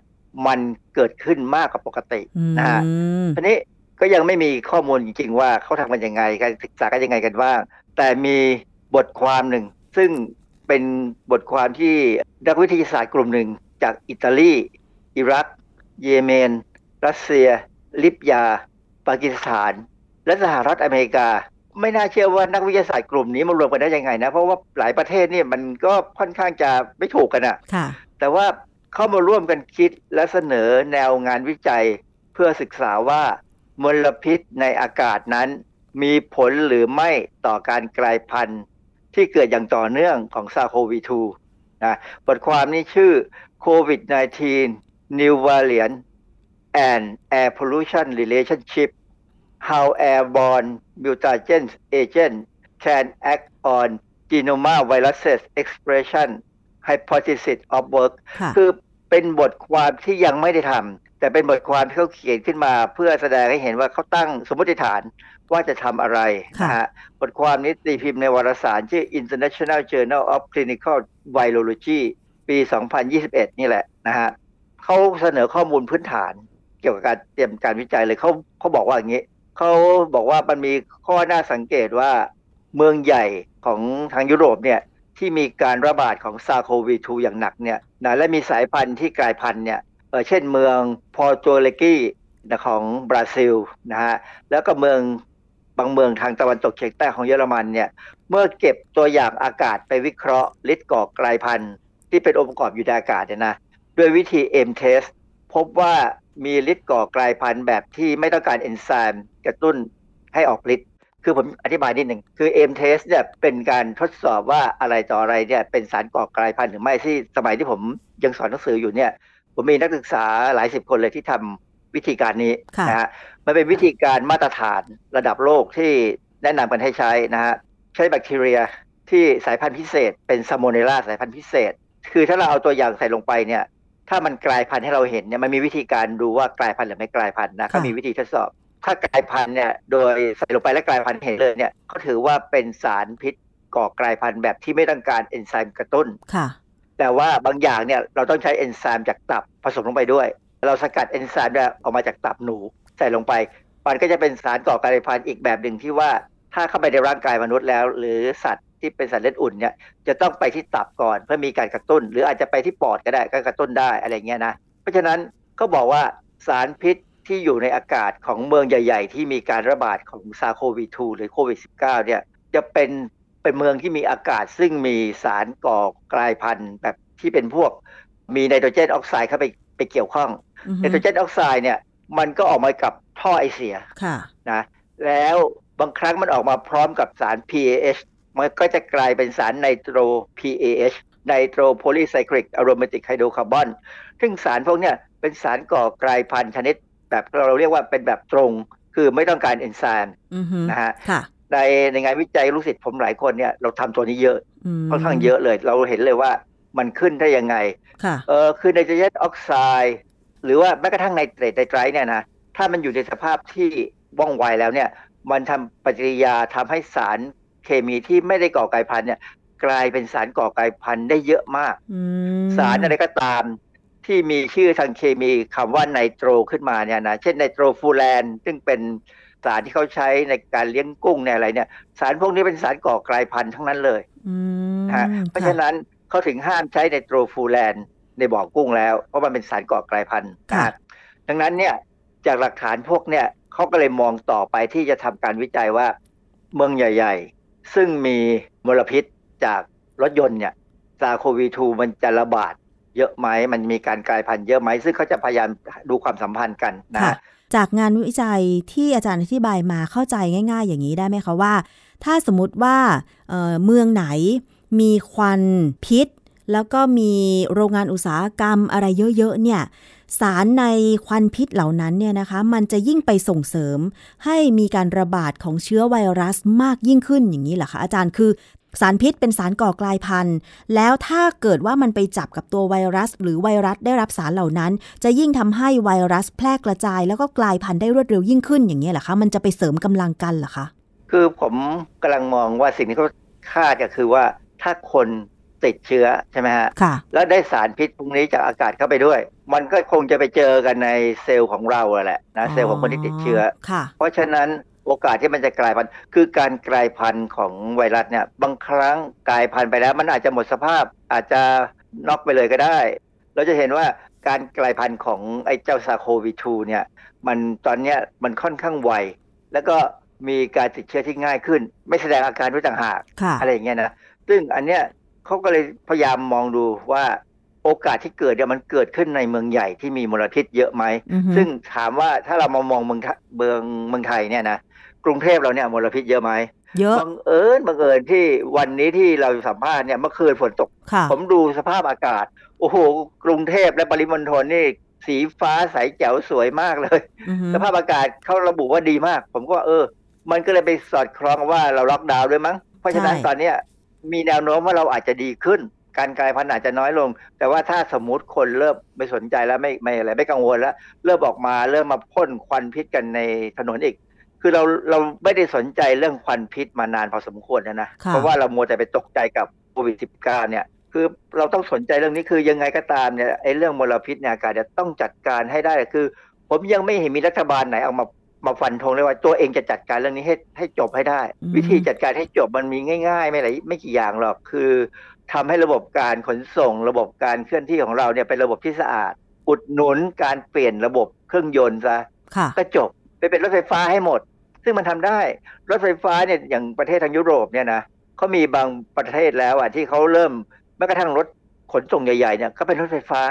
มันเกิดขึ้นมากกว่าปกตินะฮะทีนี้ก็ยังไม่มีข้อมูลจริงๆว่าเขาทำกันยังไงการศึกษากันยังไงกันบ้าง แต่มีบทความหนึ่ง ซึ่งเป็นบทความที่นักวิทยาศาสตร์กลุ่มหนึ่ง จากอิตาลี อิรัก เยเมน รัสเซีย ลิบยา ปากีสถาน และสหรัฐอเมริกา ไม่น่าเชื่อว่านักวิทยาศาสตร์กลุ่มนี้มารวมกันได้ยังไงนะ เพราะว่าหลายประเทศนี่มันก็ค่อนข้างจะไม่ถูกกันอะะแต่ว่าเข้ามาร่วมกันคิดและเสนอแนวงานวิจัย เพื่อศึกษาว่ามลพิษในอากาศนั้น มีผลหรือไม่ต่อการกลายพันธุ์ที่เกิดอย่างต่อเนื่องของซาโควี2นะบทความนี้ชื่อ COVID-19 New Variant and Air Pollution Relationship How Airborne Mutagen Agent Can Act on Genoma Viruses Expression Hypothesis of Work คือเป็นบทความที่ยังไม่ได้ทำแต่เป็นบทความที่เขาเขียนขึ้นมาเพื่อแสดงให้เห็นว่าเขาตั้งสมมติฐาน ว่าจะทำอะไรนะฮะบทความนี้ตีพิมพ์ในวารสารชื่อ International Journal of Clinical Virology ปี 2021 นี่แหละนะฮะเขาเสนอข้อมูลพื้นฐานเกี่ยวกับการเตรียมการวิจัยเลยเขาเขาบอกว่าอย่างนี้เขาบอกว่ามันมีข้อน่าสังเกตว่าเมืองใหญ่ของทางยุโรปเนี่ยที่มีการระบาดของ SARS-CoV-2อย่างหนักเนี่ยนะและมีสายพันธุ์ที่กลายพันธุ์เนี่ยเช่นเมือง Porto Alegre ของบราซิลนะฮะแล้วก็เมือง บางเมืองทางตะวันตกเฉียงใต้ของเยอรมันเนี่ยเมื่อเก็บตัวอย่างอากาศไปวิเคราะห์ฤทธิ์ก่อกลายพันธุ์ ที่เป็นองค์ประกอบอยู่ในอากาศเนี่ยนะด้วยวิธี Ames test พบว่ามีฤทธิ์ก่อกลายพันธุ์แบบที่ไม่ต้องการเอนไซม์กระตุ้นให้ออกฤทธิ์คือผมอธิบายนิดหนึ่งคือ M test เนี่ยเป็นการทดสอบว่าอะไรต่ออะไรเนี่ยเป็นสารก่อกลายพันธุ์หรือไม่ที่สมัยที่ผมยังสอนหนังสืออยู่เนี่ยผมมีนักศึกษาหลายสิบคนเลยที่ทำ วิธีการนี้นะฮะมันเป็นวิธีการมาตรฐานระดับโลกที่แนะนำกันให้ใช้นะฮะใช้แบคทีเรียที่สายพันธุ์พิเศษ เป็นซามโมเนล่าสายพันธุ์พิเศษ คือถ้าเราเอาตัวอย่างใส่ลงไปเนี่ย ถ้ามันกลายพันธุ์ให้เราเห็นเนี่ยมันมีวิธีการดูว่ากลายพันธุ์หรือไม่กลายพันธุ์นะเขามีวิธีทดสอบ ถ้ากลายพันธุ์เนี่ยโดยใส่ลงไปแล้วกลายพันธุ์เห็นเลยเนี่ยเขาถือว่าเป็นสารพิษก่อกลายพันธุ์แบบที่ไม่ต้องการเอนไซม์กระตุ้นค่ะแต่ว่าบางอย่างเนี่ยเราต้องใช้เอนไซม์จากตับผสมลงไปด้วย เราสกัดเอนไซม์ออกมาจากตับหนูใส่ลงไป มันก็จะเป็นสารก่อกลายพันธุ์อีกแบบหนึ่งที่ว่าถ้าเข้าไปในร่างกายมนุษย์แล้ว หรือสัตว์ที่เป็นสัตว์เลือดอุ่นเนี่ยจะต้องไปที่ตับก่อนเพื่อมีการกระตุ้น หรืออาจจะไปที่ปอดก็ได้ก็กระตุ้นได้อะไรเงี้ยนะเพราะฉะนั้นก็บอกว่าสารพิษที่อยู่ในอากาศของเมืองใหญ่ ๆ ที่มีการระบาดของซาโควิด2หรือโควิด -19 เนี่ยจะเป็นเป็นเมืองที่มีอากาศ ซึ่งมีสารก่อกลายพันธุ์แบบที่เป็นพวก มีไนโตรเจนออกไซด์เข้าไปไปเกี่ยวข้อง ไนโตรเจนออกไซด์เนี่ยมันก็ออกมากับท่อไอเสียนะแล้วบางครั้งมันออกมาพร้อมกับสาร PAH มันก็จะกลายเป็นสารไนโตร PAH nitro polycyclic aromatic hydrocarbon ซึ่งสารพวกนี้เป็นสารก่อกลายพันธุ์ชนิด แบบเราเรียกว่าเป็นแบบตรง คือไม่ต้องการเอนไซม์นะฮะในในงานวิจัยลูกศิษย์ผมหลายคนเนี่ยเราทำตัวนี้เยอะค่อนข้างเยอะเลย เราเห็นเลยว่ามันขึ้นได้ยังไงเออคือไนโตรเจนออกไซด์ หรือว่าแม้กระทั่งไนเตรตไนไตรต์เนี่ยนะถ้ามันอยู่ในสภาพที่ว่องไวแล้วเนี่ย มันทำปฏิกิริยาทำให้สารเคมีที่ไม่ได้ก่อกลายพันธุ์เนี่ย กลายเป็นสารก่อกลายพันธุ์ได้เยอะมากสารอะไรก็ตามที่มีชื่อทางเคมีคำว่าไนโตรขึ้นมาเนี่ยนะเช่นไนโตรฟูแลนซึ่งเป็นสารที่เขาใช้ในการเลี้ยงกุ้งในอะไรเนี่ย สารพวกนี้เป็นสารก่อกลายพันธุ์ทั้งนั้นเลยฮะเพราะฉะนั้นเขาถึงห้ามใช้ไนโตรฟูแลน ในบ่อกุ้งแล้ว เพราะมันเป็นสารก่อกลายพันธุ์ดังนั้นเนี่ยจากหลักฐานพวกเนี่ยเขาก็เลยมองต่อไปที่จะทำการวิจัยว่าเมืองใหญ่ ๆ ซึ่งมีมลพิษจากรถยนต์เนี่ยซาโควีทูมันจะระบาดเยอะไหมมันมีการกลายพันธุ์เยอะไหม ซึ่งเขาจะพยายามดูความสัมพันธ์กันนะจากงานวิจัยที่อาจารย์อธิบายมาเข้าใจง่าย ๆ อย่างนี้ได้ไหมคะว่า ถ้าสมมติว่าเเมืองไหนมีควันพิษ แล้วก็มีโรงงานอุตสาหกรรมอะไรเยอะๆเนี่ยสารในควันพิษเหล่านั้นเนี่ยนะคะมันจะยิ่งไปส่งเสริม ให้มีการระบาดของเชื้อไวรัสมากยิ่งขึ้นอย่างนี้เหรอคะอาจารย์คือ สารพิษเป็นสารก่อกลายพันธุ์ แล้วถ้าเกิดว่ามันไปจับกับตัวไวรัส หรือไวรัสได้รับสารเหล่านั้น จะยิ่งทำให้ไวรัสแพร่กระจาย แล้วก็กลายพันธุ์ได้รวดเร็วยิ่งขึ้นอย่างนี้เหรอคะมันจะไปเสริมกำลังกันเหรอคะคือผมกำลังมองว่าสิ่งที่เขาคาดก็คือว่าถ้าคน ติดเชื้อใช่ไหมฮะค่ะแล้วได้สารพิษพวกนี้จากอากาศเข้าไปด้วย มันก็คงจะไปเจอกันในเซลล์ของเราแหละนะเซลล์ของคนที่ติดเชื้อค่ะเพราะฉะนั้นโอกาสที่มันจะกลายพันธุ์คือการกลายพันธุ์ของไวรัสเนี่ยบางครั้งกลายพันธุ์ไปแล้ว มันอาจจะหมดสภาพอาจจะน็อกไปเลยก็ได้ เราจะเห็นว่าการกลายพันธุ์ของไอ้เจ้าซาโควิทูเนี่ยมันตอนเนี้ยมันค่อนข้างไว แล้วก็มีการติดเชื้อที่ง่ายขึ้น ไม่แสดงอาการด้วยต่างหาก อะไรอย่างเงี้ยนะซึ่งอันเนี้ย เขาก็เลยพยายามมองดูว่าโอกาสที่เกิดเนี่ยมันเกิดขึ้นในเมืองใหญ่ที่มีมลพิษเยอะไหม ซึ่งถามว่าถ้าเรามามองเมืองเมืองเมืองไทยเนี่ยนะกรุงเทพเราเนี่ยมลพิษเยอะไหมเยอะบังเอิญบังเอิญที่วันนี้ที่เราสัมภาษณ์เนี่ยเมื่อคืนฝนตก ผมดูสภาพอากาศ โอ้โห กรุงเทพและปริมณฑลนี่สีฟ้าใสแจ๋วสวยมากเลย สภาพอากาศเขาระบุว่าดีมาก ผมก็เออ มันก็เลยไปสอดคล้องว่าเราล็อกดาวน์ด้วยมั้ง เพราะฉะนั้นตอนเนี้ย มีแนวโน้มว่าเราอาจจะดีขึ้น การกลายพันธุ์อาจจะน้อยลง แต่ว่าถ้าสมมติคนเริ่มไม่สนใจแล้วไม่ไม่อะไรไม่กังวลแล้ว เริ่มออกมาเริ่มมาพ่นควันพิษกันในถนนอีก คือเราเราไม่ได้สนใจเรื่องควันพิษมานานพอสมควรนะนะเพราะว่าเรามัวแต่ไปตกใจกับโควิด -19 เนี่ยคือเราต้องสนใจเรื่องนี้คือยังไงก็ตามเนี่ยไอ้เรื่องมลพิษเนี่ยอากาศจะต้องจัดการให้ได้คือ ผมยังไม่เห็นมีรัฐบาลไหนออกมา มาฟันธงเลยว่าตัวเองจะจัดการเรื่องนี้ให้ให้จบให้ได้ วิธีจัดการให้จบมันมีง่าย ๆ ไม่ไรไม่กี่อย่างหรอกคือทำให้ระบบการขนส่ง ระบบการเคลื่อนที่ของเราเนี่ยเป็นระบบที่สะอาด อุดหนุนการเปลี่ยนระบบเครื่องยนต์ซะก็จบไปเป็นรถไฟฟ้าให้หมด ซึ่งมันทำได้รถไฟฟ้าเนี่ยอย่างประเทศทางยุโรปเนี่ยนะเขามีบางประเทศแล้วอะที่เขาเริ่มแม้กระทั่งรถขนส่งใหญ่ๆเนี่ยก็เป็นรถไฟฟ้า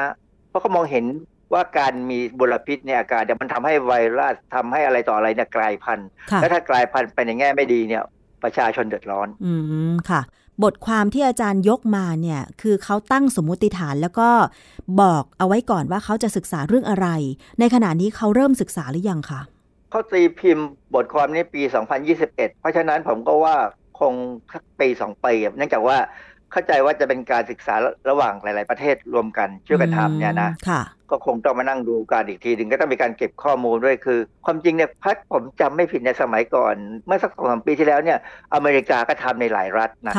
เพราะเขามองเห็น ว่าการมีมลพิษในอากาศเนี่ยมันทำให้ไวรัสทำให้อะไรต่ออะไรเนี่ยกลายพันธุ์และถ้ากลายพันธุ์ไปในแง่ไม่ดีเนี่ย ประชาชนเดือดร้อน อืมค่ะ บทความที่อาจารย์ยกมาเนี่ย คือเขาตั้งสมมุติฐานแล้วก็บอกเอาไว้ก่อนว่าเขาจะศึกษาเรื่องอะไร ในขณะนี้เขาเริ่มศึกษาหรือยังคะเขาตีพิมพ์บทความนี้ปี 2021 เพราะฉะนั้นผมก็ว่าคงปีสองปีเนื่องจากว่า เข้าใจว่าจะเป็นการศึกษาระหว่างหลาย ๆ ประเทศรวมกันช่วยกันทำเนี่ยนะก็คงต้องมานั่งดูการอีกทีหนึ่งก็ต้องมีการเก็บข้อมูลด้วยคือ ความจริงเนี่ยพัดผมจำไม่ผิดในสมัยก่อน เมื่อสักสองสามปีที่แล้วเนี่ยอเมริกาก็ทำในหลายรัฐนะ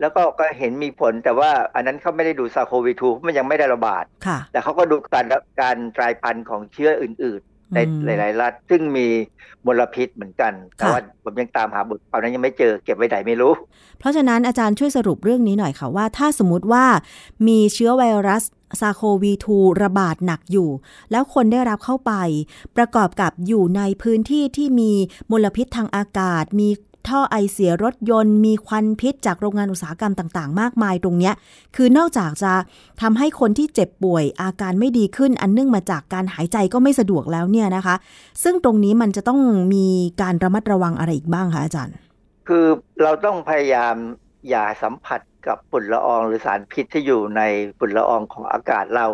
แล้วก็ก็เห็นมีผลแต่ว่าอันนั้นเขาไม่ได้ดูซาโควีทูมันยังไม่ได้ระบาด แต่เขาก็ดูการการกลายพันธุ์ของเชื้ออื่นๆ ในหลาย ๆ รัฐ ซึ่งมีมลพิษเหมือนกัน แต่ว่าผมยังตามหาบทความนั้นยังไม่เจอเก็บไว้ไหนไม่รู้ เพราะฉะนั้นอาจารย์ช่วยสรุปเรื่องนี้หน่อยค่ะว่า ถ้าสมมติว่ามีเชื้อไวรัสซาโควี2ระบาดหนักอยู่ แล้วคนได้รับเข้าไป ประกอบกับอยู่ในพื้นที่ที่มีมลพิษทางอากาศ มี ท่อไอเสียรถยนต์ มีควันพิษจากโรงงานอุตสาหกรรมต่างๆ มากมายตรงนี้คือนอกจากจะทำให้คนที่เจ็บป่วยอาการไม่ดีขึ้นอันเนื่องมาจากการหายใจก็ไม่สะดวกแล้วเนี่ยนะคะ ซึ่งตรงนี้มันจะต้องมีการระมัดระวังอะไรอีกบ้างคะอาจารย์ คือเราต้องพยายามอย่าสัมผัสกับฝุ่นละอองหรือสารพิษที่อยู่ในฝุ่นละอองของอากาศเรา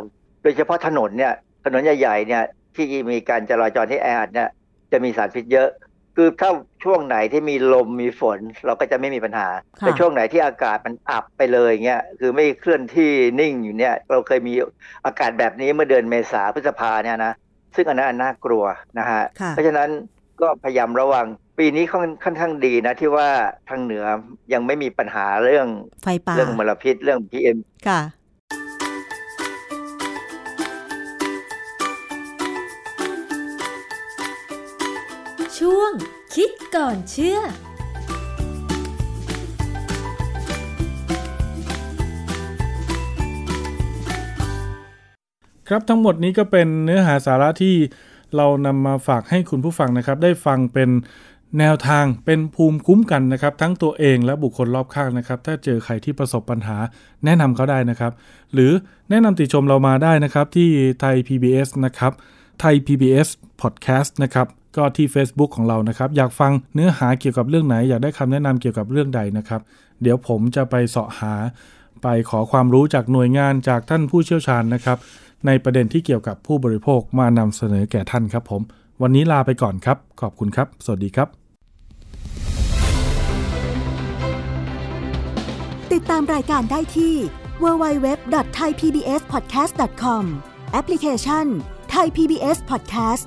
โดยเฉพาะถนนเนี่ยถนนใหญ่ๆเนี่ยที่มีการจราจรที่แออัดเนี่ยจะมีสารพิษเยอะ คือถ้าช่วงไหนที่มีลมมีฝนเราก็จะไม่มีปัญหา แต่ช่วงไหนที่อากาศมันอับไปเลยเงี้ยคือไม่เคลื่อนที่นิ่งอยู่เนี่ย เราเคยมีอากาศแบบนี้เมื่อเดือนเมษาพฤษภาเนี่ยนะซึ่งอันนั้นน่ากลัวนะฮะเพราะฉะนั้นก็พยายามระวังปีนี้ค่อนข้างดีนะที่ว่าทางเหนือยังไม่มีปัญหาเรื่องไฟป่าเรื่องมลพิษเรื่องพีเอ็ม คิดก่อนเชื่อ ครับทั้งหมดนี้ก็เป็นเนื้อหาสาระที่เรานำมาฝากให้คุณผู้ฟังนะครับ ได้ฟังเป็นแนวทางเป็นภูมิคุ้มกันนะครับ ทั้งตัวเองและบุคคลรอบข้างนะครับ ถ้าเจอใครที่ประสบปัญหาแนะนำเขาได้นะครับ หรือแนะนำติชมเรามาได้นะครับที่ไทย PBS นะครับไทย PBS Podcast นะครับ ก็ที่ Facebook ของเรานะครับ อยากฟังเนื้อหาเกี่ยวกับเรื่องไหน อยากได้คำแนะนำเกี่ยวกับเรื่องใดนะครับ เดี๋ยวผมจะไปเสาะหา ไปขอความรู้จากหน่วยงานจากท่านผู้เชี่ยวชาญนะครับ ในประเด็นที่เกี่ยวกับผู้บริโภคมานำเสนอแก่ท่านครับผม วันนี้ลาไปก่อนครับ ขอบคุณครับ สวัสดีครับ ติดตามรายการได้ที่ www.thaipbspodcast.com แอปพลิเคชัน Thai PBS Podcast